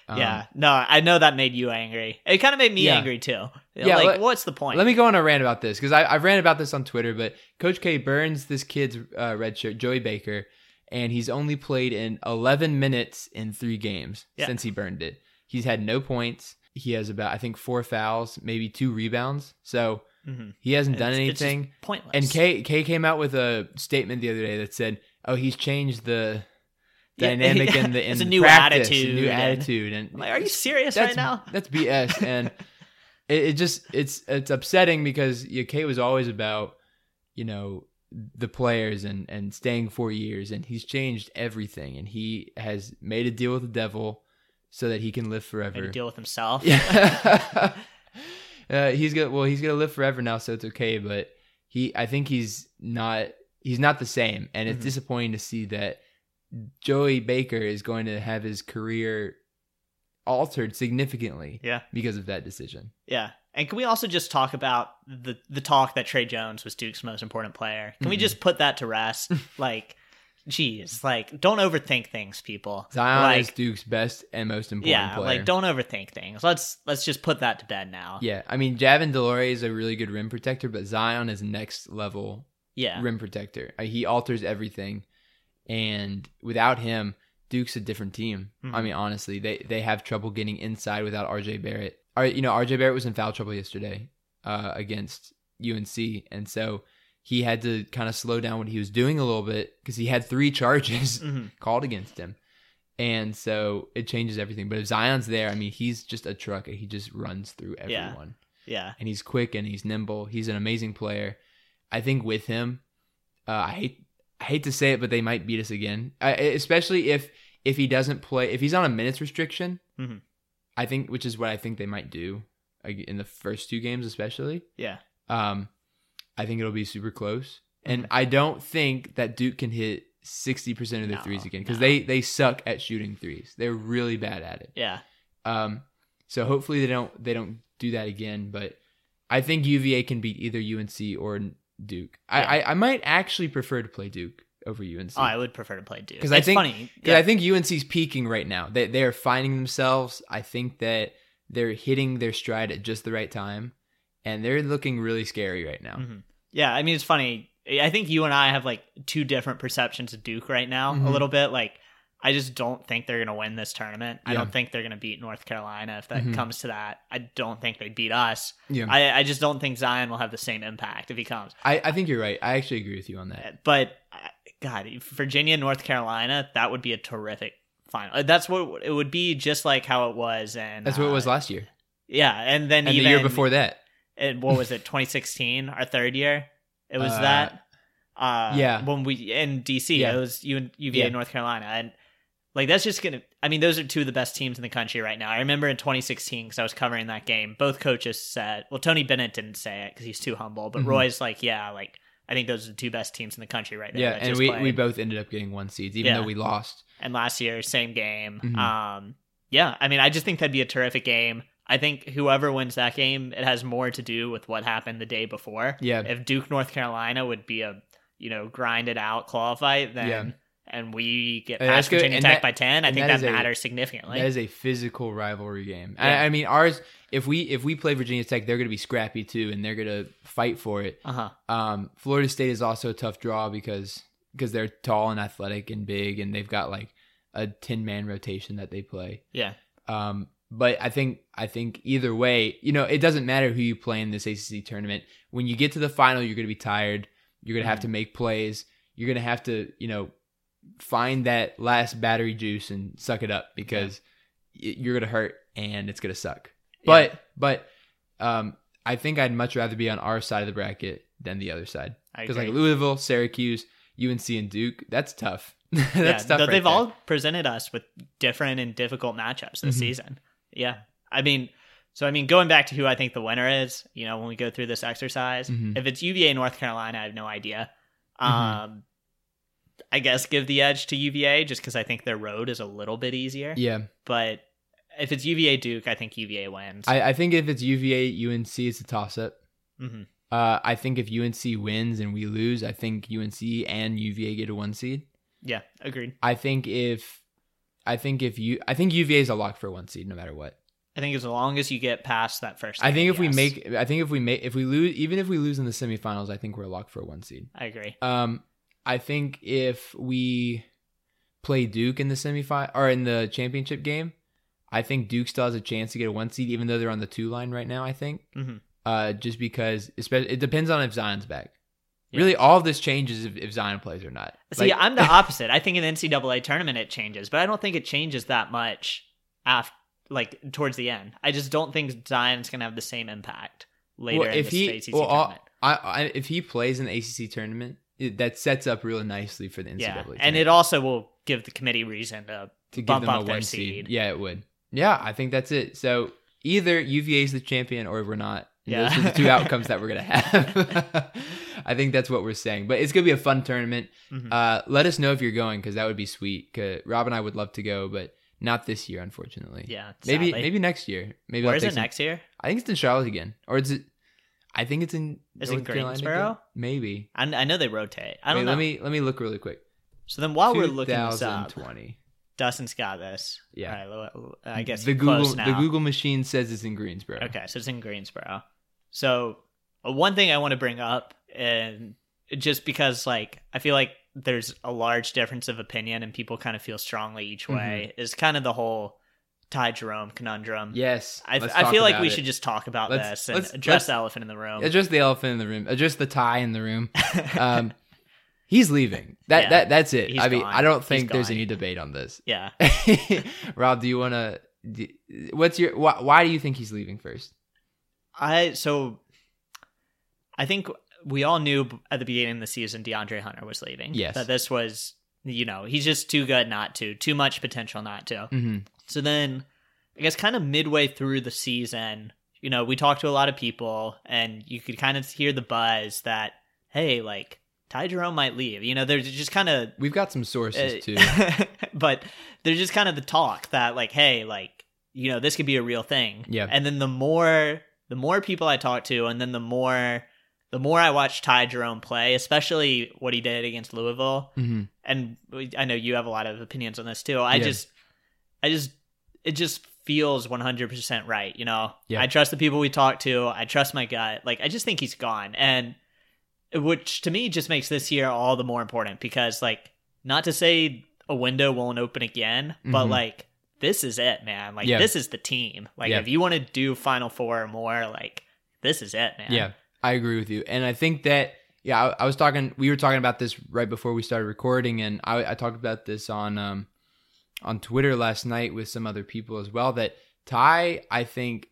Um, yeah, no, I know that made you angry. It kind of made me Yeah. angry too. Yeah, like let- what's the point? Let me go on a rant about this because I've ran about this on Twitter. But Coach K burns this kid's uh, red shirt, Joey Baker, and he's only played in 11 minutes in three games Yeah. since he burned it. He's had no points. He has about, I think, four fouls, maybe two rebounds. So Mhm. he hasn't done It's- it's anything. pointless. And K K came out with a statement the other day that said, "Oh, he's changed the Yeah, dynamic in the in it's a the new practice, a attitude new and- attitude." And I'm like, are you serious that's right now? that's BS, and it, it just it's it's upsetting because yeah, K was always about you know the players and and staying four years, and he's changed everything, and he has made a deal with the devil so that he can live forever. Made a deal with himself. Yeah. uh, he's gonna well, he's gonna live forever now, so it's okay. But he, I think he's not. He's not the same, and it's Mhm. disappointing to see that Joey Baker is going to have his career altered significantly yeah, because of that decision. yeah. And can we also just talk about the the talk that Tre Jones was Duke's most important player? Can we Mhm. just put that to rest? like, geez, like don't overthink things, people. Zion like, is Duke's best and most important yeah, player. like don't overthink things. Let's let's just put that to bed now. Yeah, I mean, Javin DeLaurier is a really good rim protector, but Zion is next level yeah. rim protector. Uh, He alters everything, and without him, Duke's a different team. I Mhm. mean, honestly, they they have trouble getting inside without RJ Barrett. Or, you know, RJ Barrett was in foul trouble yesterday uh, against UNC, and so he had to kind of slow down what he was doing a little bit because he had three charges Mhm. called against him. And so it changes everything. But if Zion's there, I mean, he's just a truck. He just runs through everyone Yeah. and he's quick and he's nimble. He's an amazing player. I think with him, uh, I hate I hate to say it, but they might beat us again. I, especially if if he doesn't play, if he's on a minutes restriction. Mhm. I think, which is what I think they might do in the first two games, especially. Yeah. Um, I think it'll be super close, Mm-hmm. and I don't think that Duke can hit sixty percent of their No, threes again because no. they they suck at shooting threes. They're really bad at it. Yeah. Um, so hopefully they don't they don't do that again. But I think UVA can beat either UNC or Duke. I, I, I might actually prefer to play Duke over UNC Oh, I would prefer to play Duke. 'Cause I It's think- funny. because I think UNC's peaking right now. They they are finding themselves. I think that they're hitting their stride at just the right time, and they're looking really scary right now. Mhm. Yeah, I mean it's funny. I think you and I have like two different perceptions of Duke right now, a Mhm. little bit. Like, I just don't think they're gonna win this tournament. I don't think they're gonna beat North Carolina if that Mhm. comes to that. I don't think they beat us. Yeah, I, I just don't think Zion will have the same impact if he comes. I, I think you're right. I actually agree with you on that. But uh, God, Virginia, North Carolina, that would be a terrific final. Uh, That's what it would be, just like how it was, and That's what it was uh, last year, Yeah, and then and even the year before that. and what was it 2016 our third year it was Uh, that uh yeah. when we in dc Yeah. it was U- uva Yeah. north carolina and like that's just gonna i mean those are two of the best teams in the country right now i remember in 2016 because i was covering that game both coaches said well tony bennett didn't say it because he's too humble but Mhm. roy's like yeah like i think those are the two best teams in the country right now Yeah, and we, played. we both ended up getting one seeds, even Yeah. though we lost. and last year same game Mhm. um yeah i mean i just think that'd be a terrific game i think whoever wins that game it has more to do with what happened the day before Yeah, if duke north carolina would be a you know grinded out claw fight then Yeah. and we get And past virginia tech by 10 i think that that, is a- matters significantly that is a physical rivalry game. Yeah. I, I mean, ours. If we if we play Virginia Tech, they're going to be scrappy too, and they're going to fight for it. uh-huh Um, Florida State is also a tough draw because because they're tall and athletic and big, and they've got like a ten man rotation that they play. yeah Um, but I think I think either way, you know, it doesn't matter who you play in this ACC tournament. When you get to the final, you're going to be tired. You're going to have to make plays. You're going to have to, you know, find that last battery juice and suck it up because y you're going to hurt and it's going to suck. But but um, I think I'd much rather be on our side of the bracket than the other side because like. Louisville, Syracuse, UNC, and Duke, that's tough. that's yeah, tough. right they've there. all presented us with different and difficult matchups this Mhm. season. Yeah. I mean, so I mean, going back to who I think the winner is, you know, when we go through this exercise, Mhm. if it's UVA North Carolina, I have no idea. Mhm. Um, I guess give the edge to UVA just because I think their road is a little bit easier. yeah. But if it's UVA Duke, I think UVA wins. I, I think if it's UVA UNC, it's a toss up. Mhm. Uh, I think if UNC wins and we lose, I think UNC and UVA get a one seed. Yeah, agreed. I think if I think if you I think UVA is a lock for one seed no matter what. I think as long as you get past that first, I think game, if we make I think if we make if we lose even if we lose in the semifinals, I think we're a lock for a one seed. I agree. Um, I think if we play Duke in the semifinal or in the championship game, I think Duke still has a chance to get a one seed, even though they're on the two line right now. I think, Mhm. uh, just because especially it depends on if Zion's back. Yeah. Really, all of this changes if, if Zion plays or not. See, Like- I'm the opposite. I think in the NCAA tournament it changes, but I don't think it changes that much after, like towards the end. I just don't think Zion's gonna have the same impact later well, in if he ACC well, tournament. I, I, if he plays in the ACC tournament, it, that sets up really nicely for the NCAA. yeah, tournament. and it also will give the committee reason to to give bump them up a their one seed. seed. Yeah, it would. Yeah, I think that's it. So either UVA is the champion or we're not. Yeah. Those are the two outcomes that we're gonna have. I think that's what we're saying. But it's gonna be a fun tournament. Mhm. Uh, let us know if you're going because that would be sweet. 'Cause Rob and I would love to go, but not this year, unfortunately. Yeah, maybe sadly. maybe next year. Maybe Where is it some- next year? I think it's in Charlotte again, or is it? I think it's in. Is it North Carolina Greensboro? Maybe. I, I know they rotate. I don't Wait, know. Let me let me look really quick. so then while we're looking this up, 2020. Dustin's got this. Yeah. Right, I guess the Google now. the Google machine says it's in Greensboro. Okay, so it's in Greensboro. So uh, one thing I want to bring up, and just because like I feel like there's a large difference of opinion and people kind of feel strongly each way, is kind of the whole Ty Jerome conundrum. Yes. I, I feel like we it. should just talk about Let's- this and address the elephant in the room. address the elephant in the room. Address the tie in the room. Um, he's leaving. That Yeah, that that's it. I mean, gone. I don't think there's any debate on this. yeah, Rob, do you want to? What's your? Why, why do you think he's leaving first? I so I think we all knew at the beginning of the season DeAndre Hunter was leaving. Yes. that this was you know he's just too good not to, too much potential not to. Mm-hmm. So then, I guess kind of midway through the season, you know, we talked to a lot of people, and you could kind of hear the buzz that, hey, like Ty Jerome might leave. You know, there's just kind of, We've got some sources uh, too. but there's just kind of the talk that, like, hey, like, you know, this could be a real thing. Yeah. And then the more, the more people I talk to, and then the more, the more I watch Ty Jerome play, especially what he did against Louisville, hmm and we- I know you have a lot of opinions on this too. I Yeah. just, I just, it just feels 100% right. You know, Yeah. I trust the people we talk to. I trust my gut. Like, I just think he's gone. And which to me just makes this year all the more important because, like, not to say a window won't open again, but Mhm. like, this is it, man. Like, Yeah. this is the team. Like, Yeah. if you want to do Final Four or more, like, this is it, man. Yeah, I agree with you, and I think that yeah, I, I was talking. We were talking about this right before we started recording, and I, I talked about this on um on Twitter last night with some other people as well. That Ty, I think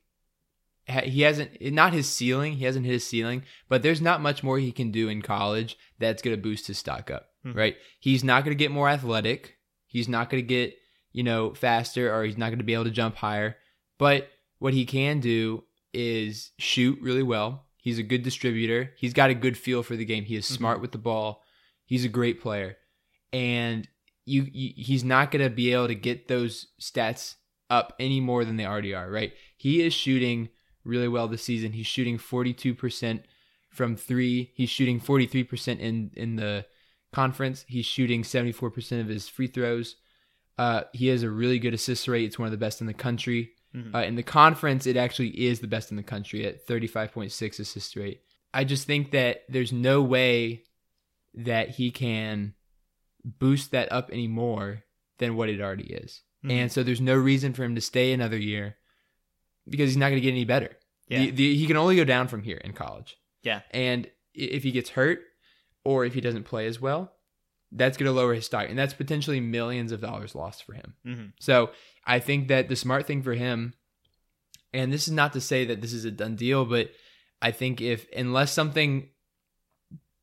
he hasn't not his ceiling. He hasn't hit his ceiling, but there's not much more he can do in college that's going to boost his stock up. Mhm. Right? He's not going to get more athletic. He's not going to get you know faster, or he's not going to be able to jump higher. But what he can do is shoot really well. He's a good distributor. He's got a good feel for the game. He is smart with the ball. He's a great player, and you, you he's not going to be able to get those stats up any more than they already are. Right? He is shooting really well this season. He's shooting forty two percent from three. He's shooting forty three percent in in the conference. He's shooting seventy four percent of his free throws. Uh, he has a really good assist rate. It's one of the best in the country. Mhm. Uh, in the conference, it actually is the best in the country at 35.6 assist rate. I just think that there's no way that he can boost that up any more than what it already is. Mhm. And so there's no reason for him to stay another year because he's not going to get any better. Yeah. The, the, he can only go down from here in college. Yeah. And if he gets hurt or if he doesn't play as well, that's going to lower his stock. And that's potentially millions of dollars lost for him. Mhm. So I think that the smart thing for him, and this is not to say that this is a done deal, but I think if unless something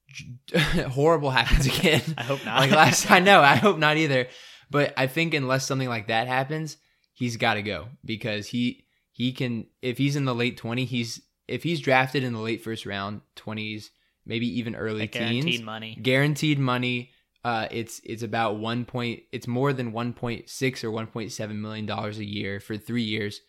horrible happens again, I hope not. like last, I know, I hope not either. But I think unless something like that happens, he's got to go because he he can if he's in the late twenty, he's if he's drafted in the late first round, twenties, maybe even early like teens, guaranteed money. guaranteed money. Uh, it's it's about one point. It's more than one point six or one point seven million dollars a year for three years.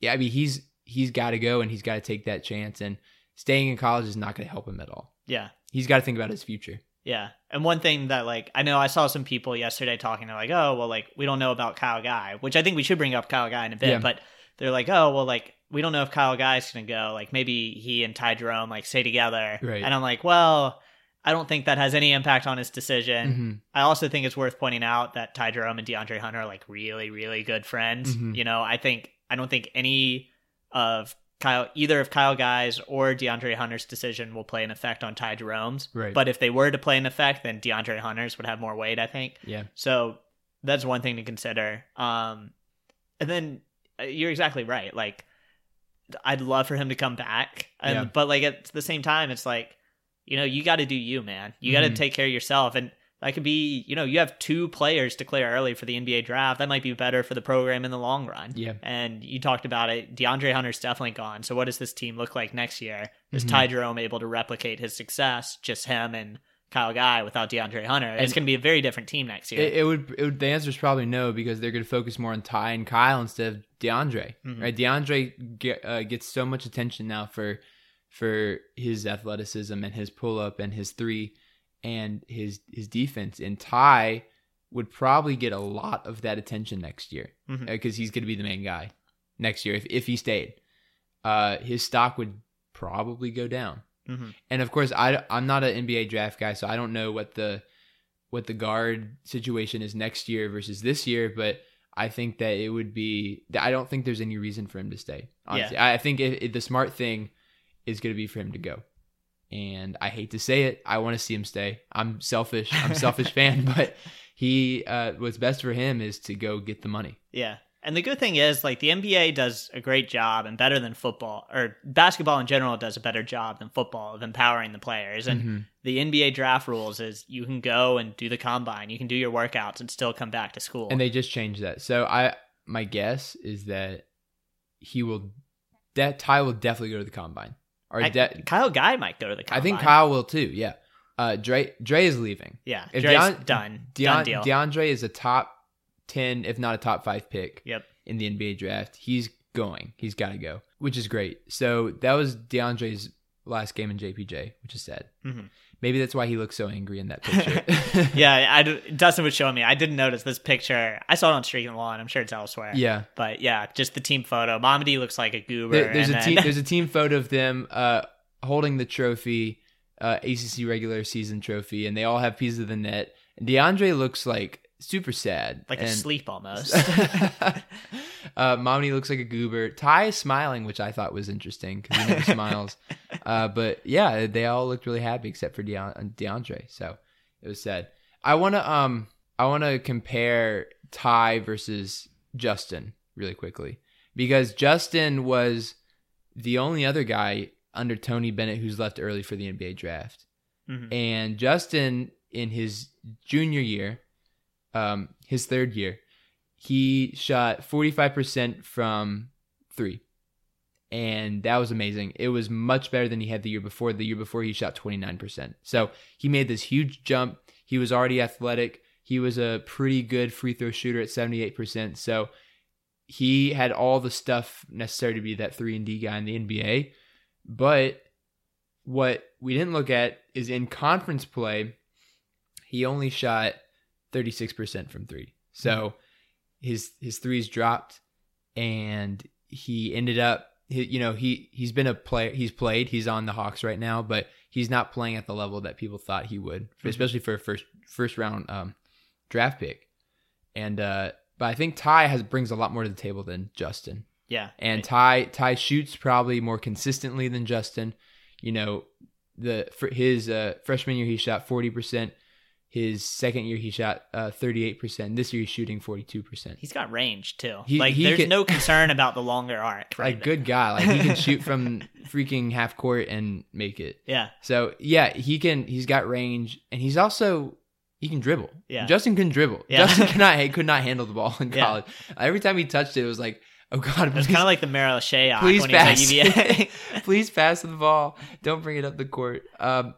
Yeah, I mean he's he's got to go and he's got to take that chance. And staying in college is not going to help him at all. Yeah. He's got to think about his future. Yeah. And one thing that like I know I saw some people yesterday talking, they're like, Oh, well like we don't know about Kyle Guy, which I think we should bring up Kyle Guy in a bit, Yeah. but they're like, Oh, well like we don't know if Kyle Guy's gonna go. Like maybe he and Ty Jerome like stay together. Right. And I'm like, Well, I don't think that has any impact on his decision. Mhm. I also think it's worth pointing out that Ty Jerome and DeAndre Hunter are like really, really good friends. Mhm. You know, I think I don't think any of Kyle either of Kyle Guy's or DeAndre Hunter's decision will play an effect on Ty Jerome's. Right. But if they were to play an effect, then DeAndre Hunter's would have more weight, I think. Yeah. So that's one thing to consider. Um, and then you're exactly right. Like, I'd love for him to come back, and Yeah. but like at the same time, it's like, you know, you got to do you, man. You got to Mhm. take care of yourself, and that could be, you know, you have two players declare early for the NBA draft. That might be better for the program in the long run. Yeah. And you talked about it. DeAndre Hunter's definitely gone. So what does this team look like next year? Is Mhm. Ty Jerome able to replicate his success? Just him and Kyle Guy without DeAndre Hunter. it's going to be a very different team next year. It, it would. It would. The answer is probably no because they're going to focus more on Ty and Kyle instead of DeAndre. Mhm. Right? DeAndre get, uh, gets so much attention now for for his athleticism and his pull up and his three and his his defense. And Ty would probably get a lot of that attention next year because he's going to be the main guy next year if if he stayed. Uh, his stock would probably go down. Mhm. And of course, I I'm not an NBA draft guy, so I don't know what the what the guard situation is next year versus this year. But I think that it would be. I don't think there's any reason for him to stay. Honestly, I I think it, it- the smart thing is going to be for him to go. And I hate to say it, I want to see him stay. I'm selfish. I'm a selfish fan, but he uh, what's best for him is to go get the money. Yeah. And the good thing is, like, the NBA does a great job and better than football, or basketball in general does a better job than football of empowering the players. And Mhm. the NBA draft rules is you can go and do the combine, you can do your workouts and still come back to school. And they just changed that. So I my guess is that he will that Ty will definitely go to the combine. Or I- de- Kyle Guy might go to the combine. I think Kyle will too. Yeah. Uh, Dre Dre is leaving. Yeah. If Dre's Deon- done. Deon- done deal. DeAndre is a top ten, if not a top five pick Yep. in the NBA draft. He's going. He's got to go, which is great. So that was DeAndre's last game in JPJ, which is sad. Mhm. maybe that's why he looks so angry in that picture. yeah, I, Dustin was showing me. I didn't notice this picture. I saw it on Streaking the Lawn. I'm sure it's elsewhere. yeah. But yeah, just the team photo. Mamadi looks like a goober. There- there's and a then- team. There's a team photo of them uh, holding the trophy, uh, ACC regular season trophy, and they all have pieces of the net. DeAndre looks like super sad, like and, asleep almost. uh, Mamadi looks like a goober. Ty is smiling, which I thought was interesting because he never smiles. Uh, but yeah, they all looked really happy except for Deon- DeAndre. So it was sad. I want to um I want to compare Ty versus Justin really quickly because Justin was the only other guy under Tony Bennett who's left early for the NBA draft. Mhm. And Justin in his junior year, um, his third year, he shot 45% from three. And that was amazing. It was much better than he had the year before. The year before, he shot 29%. So he made this huge jump. He was already athletic. He was a pretty good free throw shooter at 78%. So he had all the stuff necessary to be that 3 and D guy in the NBA. But what we didn't look at is in conference play, he only shot 36% from 3. So his his threes dropped and he ended up you know he he's been a player he's played he's on the Hawks right now but he's not playing at the level that people thought he would especially for a first first round um, draft pick and uh but I think Ty has brings a lot more to the table than Justin yeah. and Ty Ty shoots probably more consistently than Justin. You know, the for his uh, freshman year he shot forty percent. His second year he shot uh, thirty eight percent. This year he's shooting forty two percent. He's got range too. He- like he there's can- no concern about the longer arc. Like right good guy, like he can shoot from freaking half court and make it. Yeah. So yeah, he can. He's got range, and he's also he can dribble. Yeah. Justin can dribble. Yeah. Justin cannot he could not handle the ball in Yeah. college. Every time he touched it, it was like, oh god, It was kind of like the Marial Shayok please when he was pass. at UVA. please pass the ball. Don't bring it up the court. Um,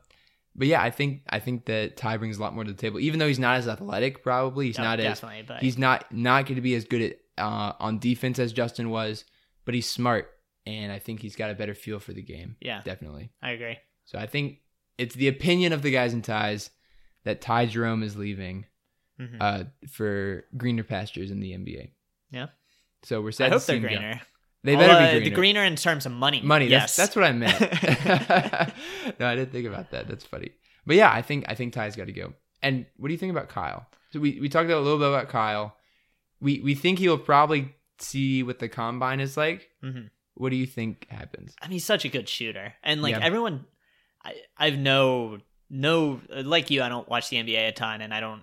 but yeah, I think I think that Ty brings a lot more to the table. Even though he's not as athletic, probably he's No, not as but he's not not going to be as good at uh, on defense as Justin was. But he's smart, and I think he's got a better feel for the game. yeah, Definitely. I agree. So I think it's the opinion of the guys in ties that Ty Jerome is leaving Mhm. uh, for greener pastures in the NBA. Yeah. So we're I sad. to hope they're him go. They Well, better uh, be greener. The greener in terms of money. money. Yes, That's that's what I meant. no, I didn't think about that. That's funny. But yeah, I think I think Ty's got to go. And what do you think about Kyle? So we, we talked a little bit about Kyle. We we think he'll probably see what the combine is like. Mhm. What do you think happens? I mean, he's such a good shooter, and like Yeah. everyone, I I've no no like you. I don't watch the NBA a ton, and I don't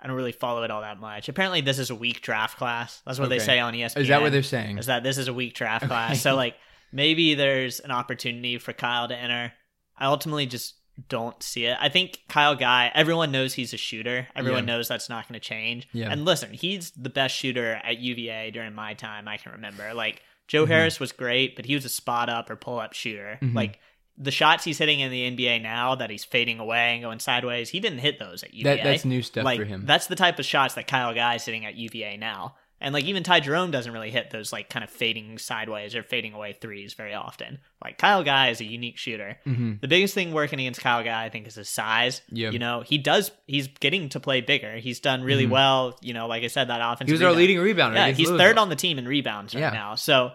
I don't really follow it all that much. Apparently, this is a weak draft class. That's what they say on ESPN. Is that what they're saying? Is that this is a weak draft Okay. class? So like maybe there's an opportunity for Kyle to enter. I ultimately just don't see it. I think Kyle Guy, everyone knows he's a shooter. Everyone Yeah. knows that's not going to change. Yeah. And listen, he's the best shooter at UVA during my time I can remember. Like Joe Mhm. Harris was great, but he was a spot up or pull up shooter. Mhm. Like the shots he's hitting in the NBA now that he's fading away and going sideways, he didn't hit those at UVA. That that's new stuff like for him. that's the type of shots that Kyle Guy is hitting at UVA now. And like even Ty Jerome doesn't really hit those like kind of fading sideways or fading away threes very often. Like Kyle Guy is a unique shooter. hmm The biggest thing working against Kyle Guy, I think, is his size. Yeah. You know, he does. He's getting to play bigger. He's done really Mhm. well. You know, like I said, that offense. He was our leading rebounder. Yeah, he's Louisville. third on the team in rebounds right Yeah. now. So,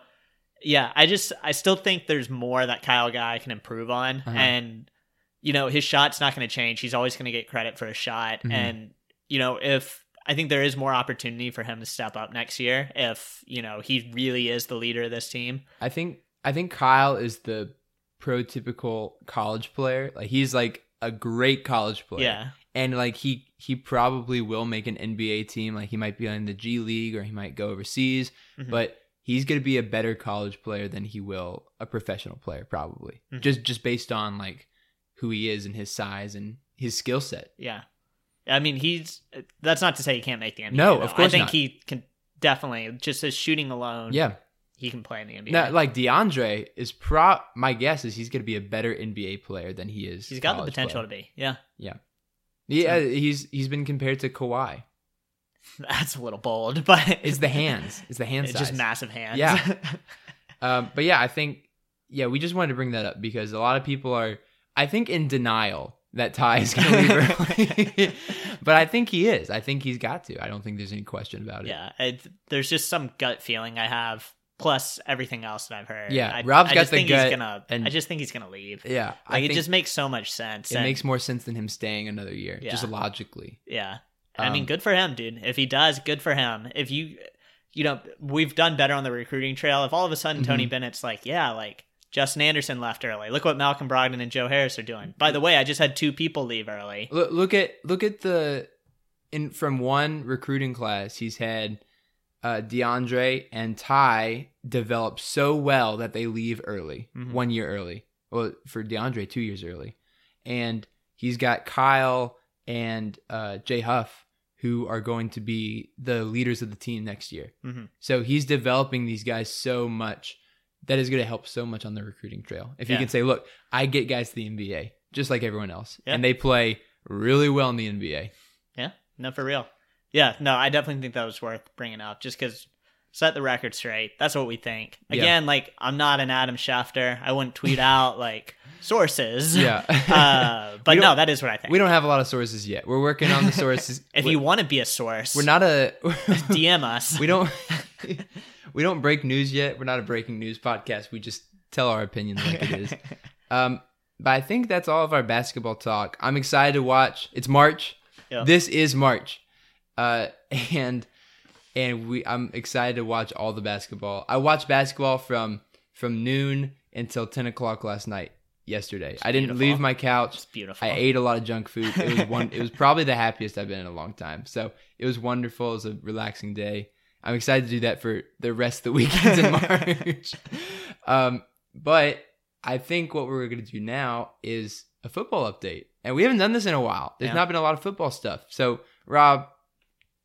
yeah, I just I still think there's more that Kyle Guy can improve on, Uh-huh. and you know his shot's not going to change. He's always going to get credit for a shot, Mhm. and you know if I think there is more opportunity for him to step up next year if you know he really is the leader of this team. I think I think Kyle is the prototypical college player. Like he's like a great college player. Yeah, and like he he probably will make an NBA team. Like he might be on the G League or he might go overseas, Mhm. but he's going to be a better college player than he will a professional player probably. Mhm. Just just based on like who he is and his size and his skill set. yeah. I mean, he's that's not to say he can't make the NBA. No, though. of course I think not. he can definitely just his shooting alone. Yeah. he can play in the NBA. Now, like DeAndre is pro my guess is he's going to be a better NBA player than he is. he's got the potential player. to be. Yeah, Yeah, he's he's been compared to Kawhi. that's a little bold, but It's the hands. It's the hand size. just massive hands. Yeah. Um, but yeah, I think yeah, we just wanted to bring that up because a lot of people are, I think, in denial that Ty is going to leave early, but I think he is. I think he's got to. I don't think there's any question about it. Yeah, it, there's just some gut feeling I have, plus everything else that I've heard. Yeah, I, Rob's I got just the think gut He's gonna, and- I just think he's gonna leave. yeah. Like it just makes so much sense. it and- makes more sense than him staying another year, just logically. Yeah. I mean, Um, good for him, dude. If he does, good for him. If you, you know, we've done better on the recruiting trail. If all of a sudden Mm-hmm. Tony Bennett's like, yeah, like Justin Anderson left early. Look what Malcolm Brogdon and Joe Harris are doing. By the way, I just had two people leave early. Look, look at look at the in from one recruiting class, he's had uh, DeAndre and Ty develop so well that they leave early, Mhm. one year early. Well, for DeAndre, two years early, and he's got Kyle and uh, Jay Huff, who are going to be the leaders of the team next year. Mhm. So he's developing these guys so much that is going to help so much on the recruiting trail. If you Yeah. can say, look, I get guys to the NBA just like everyone else, Yeah. and they play really well in the NBA. Yeah, no, for real. Yeah, no, I definitely think that was worth bringing up just because set the record straight. That's what we think. Yeah. Again, like I'm not an Adam Schefter. I wouldn't tweet out like sources. Yeah. uh, but no, that is what I think. We don't have a lot of sources yet. We're working on the sources. if you want to be a source, we're not a DM us. we don't we don't break news yet. We're not a breaking news podcast. We just tell our opinions like it is. Um, but I think that's all of our basketball talk. I'm excited to watch. It's March. Yeah. This is March, uh, and and we I'm excited to watch all the basketball. I watched basketball from from noon until ten o'clock last night. Yesterday, I didn't beautiful. leave my couch. It's beautiful. I ate a lot of junk food. It was one. it was probably the happiest I've been in a long time. So it was wonderful. It was a relaxing day. I'm excited to do that for the rest of the weekends in March. um, but I think what we're going to do now is a football update, and we haven't done this in a while. There's Yeah. not been a lot of football stuff. So Rob,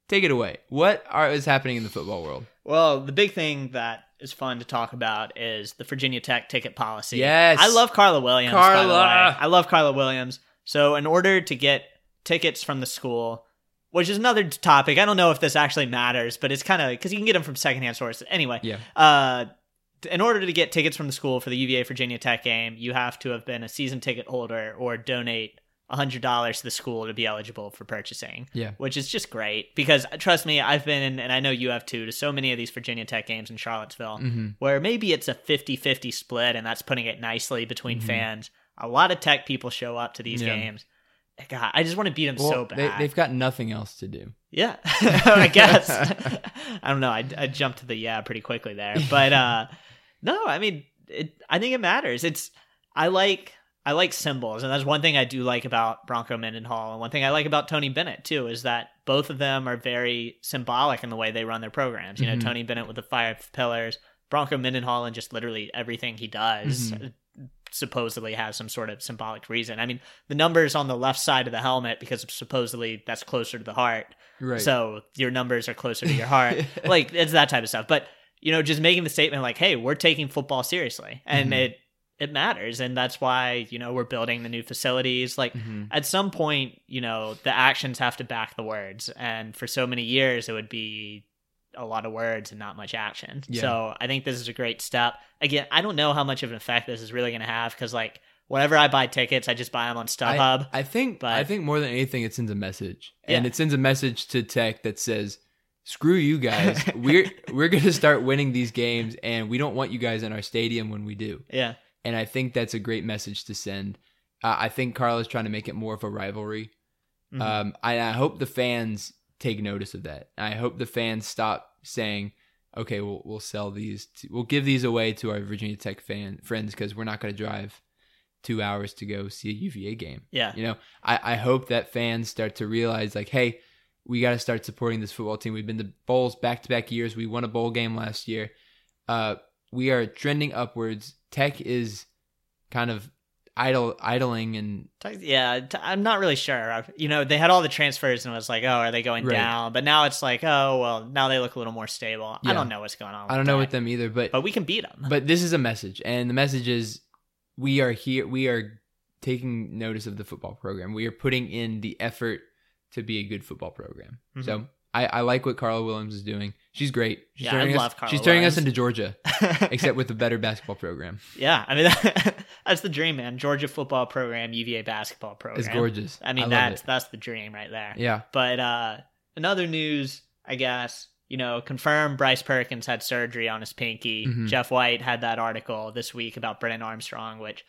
take it away. What are, is happening in the football world? Well, the big thing that is fun to talk about is the Virginia Tech ticket policy. Yes. I love Carla Williams. Carla. I love Carla Williams. So, in order to get tickets from the school, which is another topic, I don't know if this actually matters, but it's kind of because you can get them from secondhand sources. Anyway, Yeah. uh, in order to get tickets from the school for the UVA Virginia Tech game, you have to have been a season ticket holder or donate $100 to the school to be eligible for purchasing Yeah. which is just great because trust me, I've been, and I know you have too, to so many of these Virginia Tech games in Charlottesville Mm-hmm. where maybe it's a 50 50 split and that's putting it nicely between fans. A lot of tech people show up to these Mm-hmm. Yeah. games. God, I just want to beat them Well, so they, bad. they've got nothing else to do. yeah, I guess. I don't know. I, I jumped to the yeah pretty quickly there. But uh no, I mean, it, I think it matters. It's, I like. I like symbols, and that's one thing I do like about Bronco Mendenhall, and one thing I like about Tony Bennett too is that both of them are very symbolic in the way they run their programs. You know, Mhm. Tony Bennett with the five pillars, Bronco Mendenhall, and just literally everything he does Mhm. supposedly has some sort of symbolic reason. I mean, the numbers on the left side of the helmet because supposedly that's closer to the heart, Right. so your numbers are closer to your heart. like it's that type of stuff. But you know, just making the statement like, "Hey, we're taking football seriously," and Mhm. it it matters, and that's why you know we're building the new facilities. Like Mhm. at some point, you know, the actions have to back the words, and for so many years, it would be a lot of words and not much action. Yeah. So I think this is a great step. Again, I don't know how much of an effect this is really going to have because like whenever I buy tickets, I just buy them on StubHub. I, I think but- I think more than anything, it sends a message, and it sends a message to Tech that says, "Screw you guys. we're we're gonna start winning these games, and we don't want you guys in our stadium when we do." yeah, And I think that's a great message to send. Uh, I think Carl is trying to make it more of a rivalry. Mhm. Um, I, I hope the fans take notice of that. I hope the fans stop saying, "Okay, we'll we'll sell these. To, we'll give these away to our Virginia Tech fan friends because we're not going to drive two hours to go see a UVA game." yeah, You know, I, I hope that fans start to realize, like, hey, we got to start supporting this football team. We've been to bowls back to back years. We won a bowl game last year. Uh, we are trending upwards. Tech is kind of idle, idling, and yeah. t- I'm not really sure. You know, they had all the transfers and it was like, oh, are they going Right. down? But now it's like, oh, well, now they look a little more stable. Yeah. I don't know what's going on. I don't know with them either. But but we can beat them. but this is a message, and the message is we are here. We are taking notice of the football program. We are putting in the effort to be a good football program. Mhm. So. I, I like what Carla Williams is doing. She's great. She's Yeah, I turning us, love Carla She's turning us into Georgia. except with a better basketball program. Yeah, I mean That's the dream, man. Georgia football program, UVA basketball program. It's gorgeous. I mean, love that's it. that's the dream right there. yeah. But uh another news, I guess, you know, confirmed Bryce Perkins had surgery on his pinky. Mhm. Jeff White had that article this week about Brennan Armstrong, which,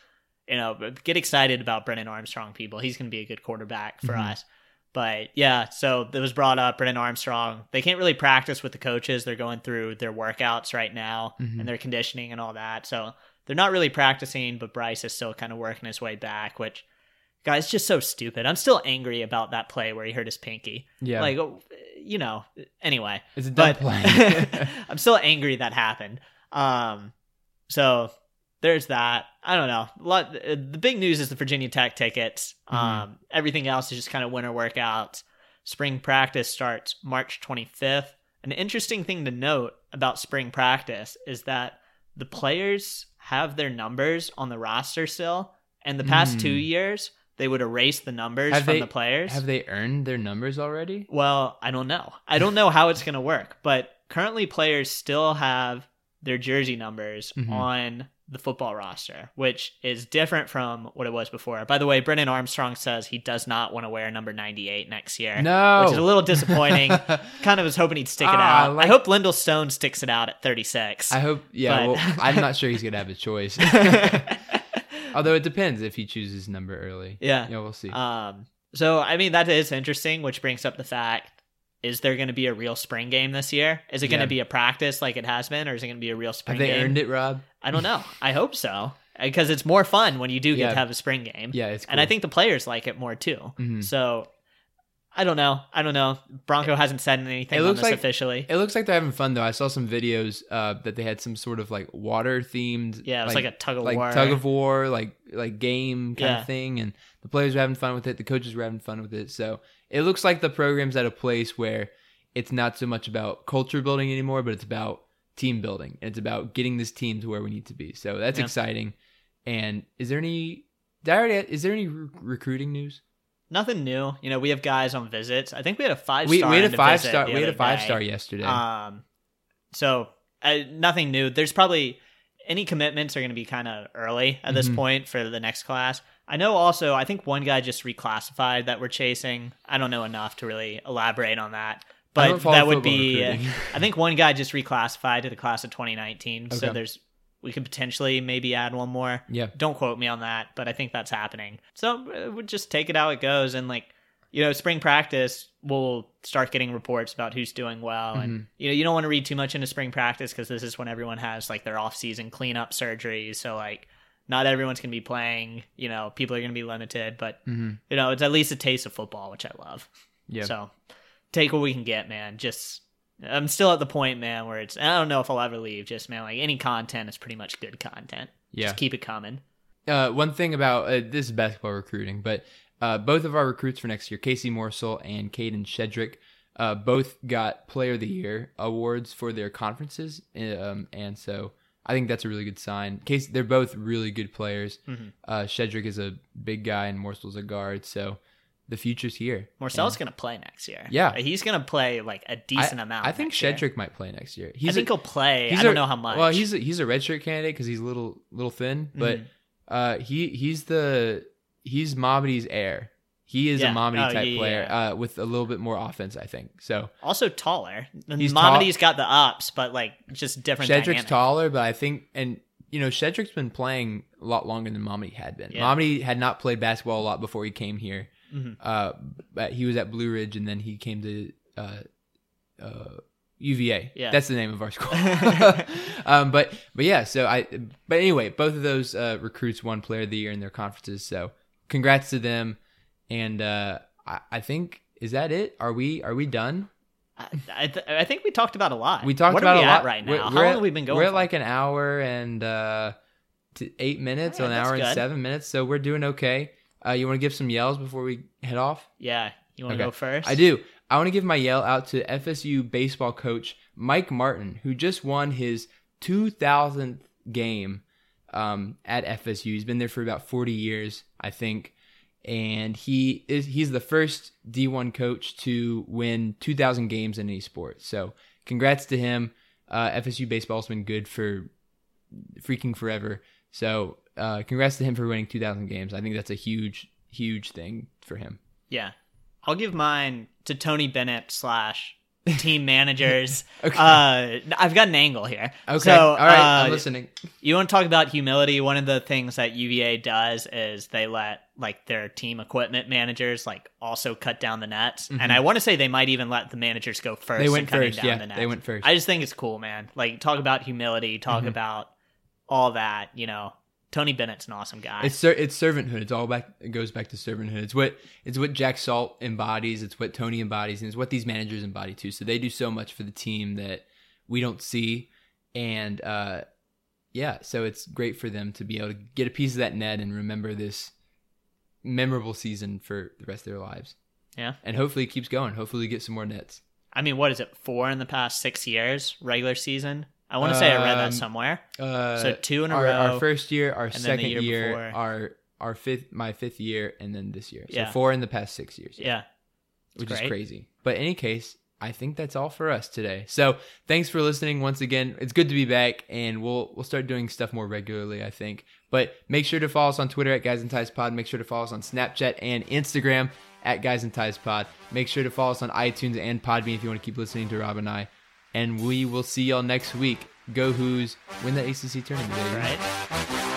you know, get excited about Brennan Armstrong, people. He's going to be a good quarterback for Mhm. us. But yeah, so it was brought up Brennan Armstrong. They can't really practice with the coaches. They're going through their workouts right now Mhm. and their conditioning and all that. So they're not really practicing, but Bryce is still kind of working his way back, which, guys, just so stupid. I'm still angry about that play where he hurt his pinky. Yeah. Like, oh, you know, anyway. it's a dumb But play. I'm still angry that happened. Um, so there's that. I don't know. Lot, the big news is the Virginia Tech tickets. Mhm. Um, everything else is just kind of winter workouts. Spring practice starts March 25th. An interesting thing to note about spring practice is that the players have their numbers on the roster still. And the past Mm. two years, they would erase the numbers Have from they- the players. Have they earned their numbers already? Well, I don't know. I don't know how it's going to work, but currently players still have their jersey numbers Mhm. on the football roster, which is different from what it was before. By the way, Brennan Armstrong says he does not want to wear number 98 next year. No. Which is a little disappointing. kind of was hoping he'd stick it Ah, out. like- I hope Lindell Stone sticks it out at 36. I hope. Yeah. But- well, I'm not sure he's gonna have a choice. Although it depends if he chooses number early. yeah. Yeah, we'll see. Um, so I mean that is interesting, which brings up the fact: is there going to be a real spring game this year? Is it going to be a practice like it has been, or is it going to be a real spring have they game? earned it, Rob? I don't know. I hope so because it's more fun when you do get Yeah. to have a spring game, Yeah, it's. Cool. and I think the players like it more too. Mhm. So I don't know. I don't know. Bronco hasn't said anything It on looks this like- officially. It looks like they're having fun though. I saw some videos uh, that they had some sort of like water themed. yeah, it was like, a tug of like war. tug of war, like like game kind Yeah. of thing, and the players were having fun with it. The coaches were having fun with it. So it looks like the program's at a place where it's not so much about culture building anymore, but it's about team building. And it's about getting this team to where we need to be. So that's Yeah. exciting. And is there any? Did I already, is there any re- recruiting news? Nothing new. You know, we have guys on visits. I think we had a five We, star. we had a five star. We had a five day. star yesterday. Um, so uh, nothing new. There's probably any commitments are going to be kind of early at this Mhm. point for the next class. I know also, I think one guy just reclassified that we're chasing. I don't know enough to really elaborate on that, but that would be. I think one guy just reclassified to the class of 2019. So there's we could potentially maybe add one more. yeah. Don't quote me on that, but I think that's happening. So uh, we'll just take it how it goes, and like you know, spring practice, we'll start getting reports about who's doing well, Mm-hmm. and you know, you don't want to read too much into spring practice because this is when everyone has like their off season cleanup surgeries. So like, not everyone's gonna be playing. You know, people are gonna be limited, but hmm you know, it's at least a taste of football, which I love. Yeah. So take what we can get, man. Just I'm still at the point, man, where it's I don't know if I'll ever leave. Just man, like any content is pretty much good content. Yeah. Just keep it coming. Uh, one thing about uh, this is basketball recruiting, but uh, both of our recruits for next year, Casey Morsell and Kadin Shedrick, uh, both got Player of the Year awards for their conferences, um, and so I think that's a really good sign. Case they're both really good players. Mhm. Uh, Shedrick is a big guy, and Morsell's a guard, so the future's here. Morsell's gonna play next year. Yeah. he's gonna play like a decent I, amount. I think next year. Shedrick might play next year. I He's think a, he'll play. he's I don't a- know how much. Well, he's a, he's a redshirt candidate because he's a little little thin, but Mhm. uh, he he's the he's Mamadi's heir. He is Yeah. a Mamadi Oh, type yeah, player yeah. Uh, with a little bit more offense, I think. So also taller. He's Mamadi's got the ups, but like just different. Shedrick's dynamic. taller, but I think and you know Shedrick's been playing a lot longer than Mamadi had been. Yeah. Mamadi had not played basketball a lot before he came here. Mhm. Uh, but he was at Blue Ridge, and then he came to uh, uh, UVA. Yeah. that's the name of our school. um, but but yeah, so I. But anyway, both of those uh, recruits won Player of the Year in their conferences. So congrats to them. And uh, I, I think is that it? Are we are we done? I, I, th- I think we talked about a lot. We talked what about are we a lot right now. We're- how we're long at- have we been going? We're at like an hour and uh, eight minutes, right, an hour that's and seven minutes. So we're doing okay. Uh, you want to give some yells before we head off? yeah. You want to Okay. go first? I do. I want to give my yell out to FSU baseball coach Mike Martin, who just won his 2000th game um, at FSU. He's been there for about 40 years, I think, and he is he's the first D1 coach to win 2,000 games in any sport. So, congrats to him. Uh, FSU baseball's been good for freaking forever. So, uh, congrats to him for winning 2,000 games. I think that's a huge, huge thing for him. Yeah. I'll give mine to Tony Bennett slash team managers. Okay. uh, I've got an angle here. Okay. So, All right. uh, I'm listening. You want to talk about humility? One of the things that UVA does is they let like their team equipment managers like also cut down the nets, and I want to say they might even let the managers go first. Mm-hmm. They went first, Down yeah, the nets. they went first. I just think it's cool, man. Like talk about humility, talk Mm-hmm. about all that. You know, Tony Bennett's an awesome guy. It's ser- it's servanthood. It's all back. It goes back to servanthood. It's what it's what Jack Salt embodies. It's what Tony embodies, and it's what these managers embody too. So they do so much for the team that we don't see, and uh, yeah, so it's great for them to be able to get a piece of that net and remember this memorable season for the rest of their lives. yeah. And hopefully it keeps going. Hopefully we get some more nets. I mean, what is it? Four in the past six years, regular season. I want to say I read that Um, somewhere. Uh, So two in a our, row, Our first year, our then the second year year, before. our our fifth, my fifth year, and then this year. So Yeah. four in the past six years. Yeah. which great. is crazy. But in any case, I think that's all for us today. So thanks for listening once again. It's good to be back, and we'll we'll start doing stuff more regularly, I think. But make sure to follow us on Twitter at Guys and Ties Pod. Make sure to follow us on Snapchat and Instagram at Guys and Ties Pod. Make sure to follow us on iTunes and Podbean if you want to keep listening to Rob and I. And we will see y'all next week. Go Hoos win the ACC tournament, baby. Right.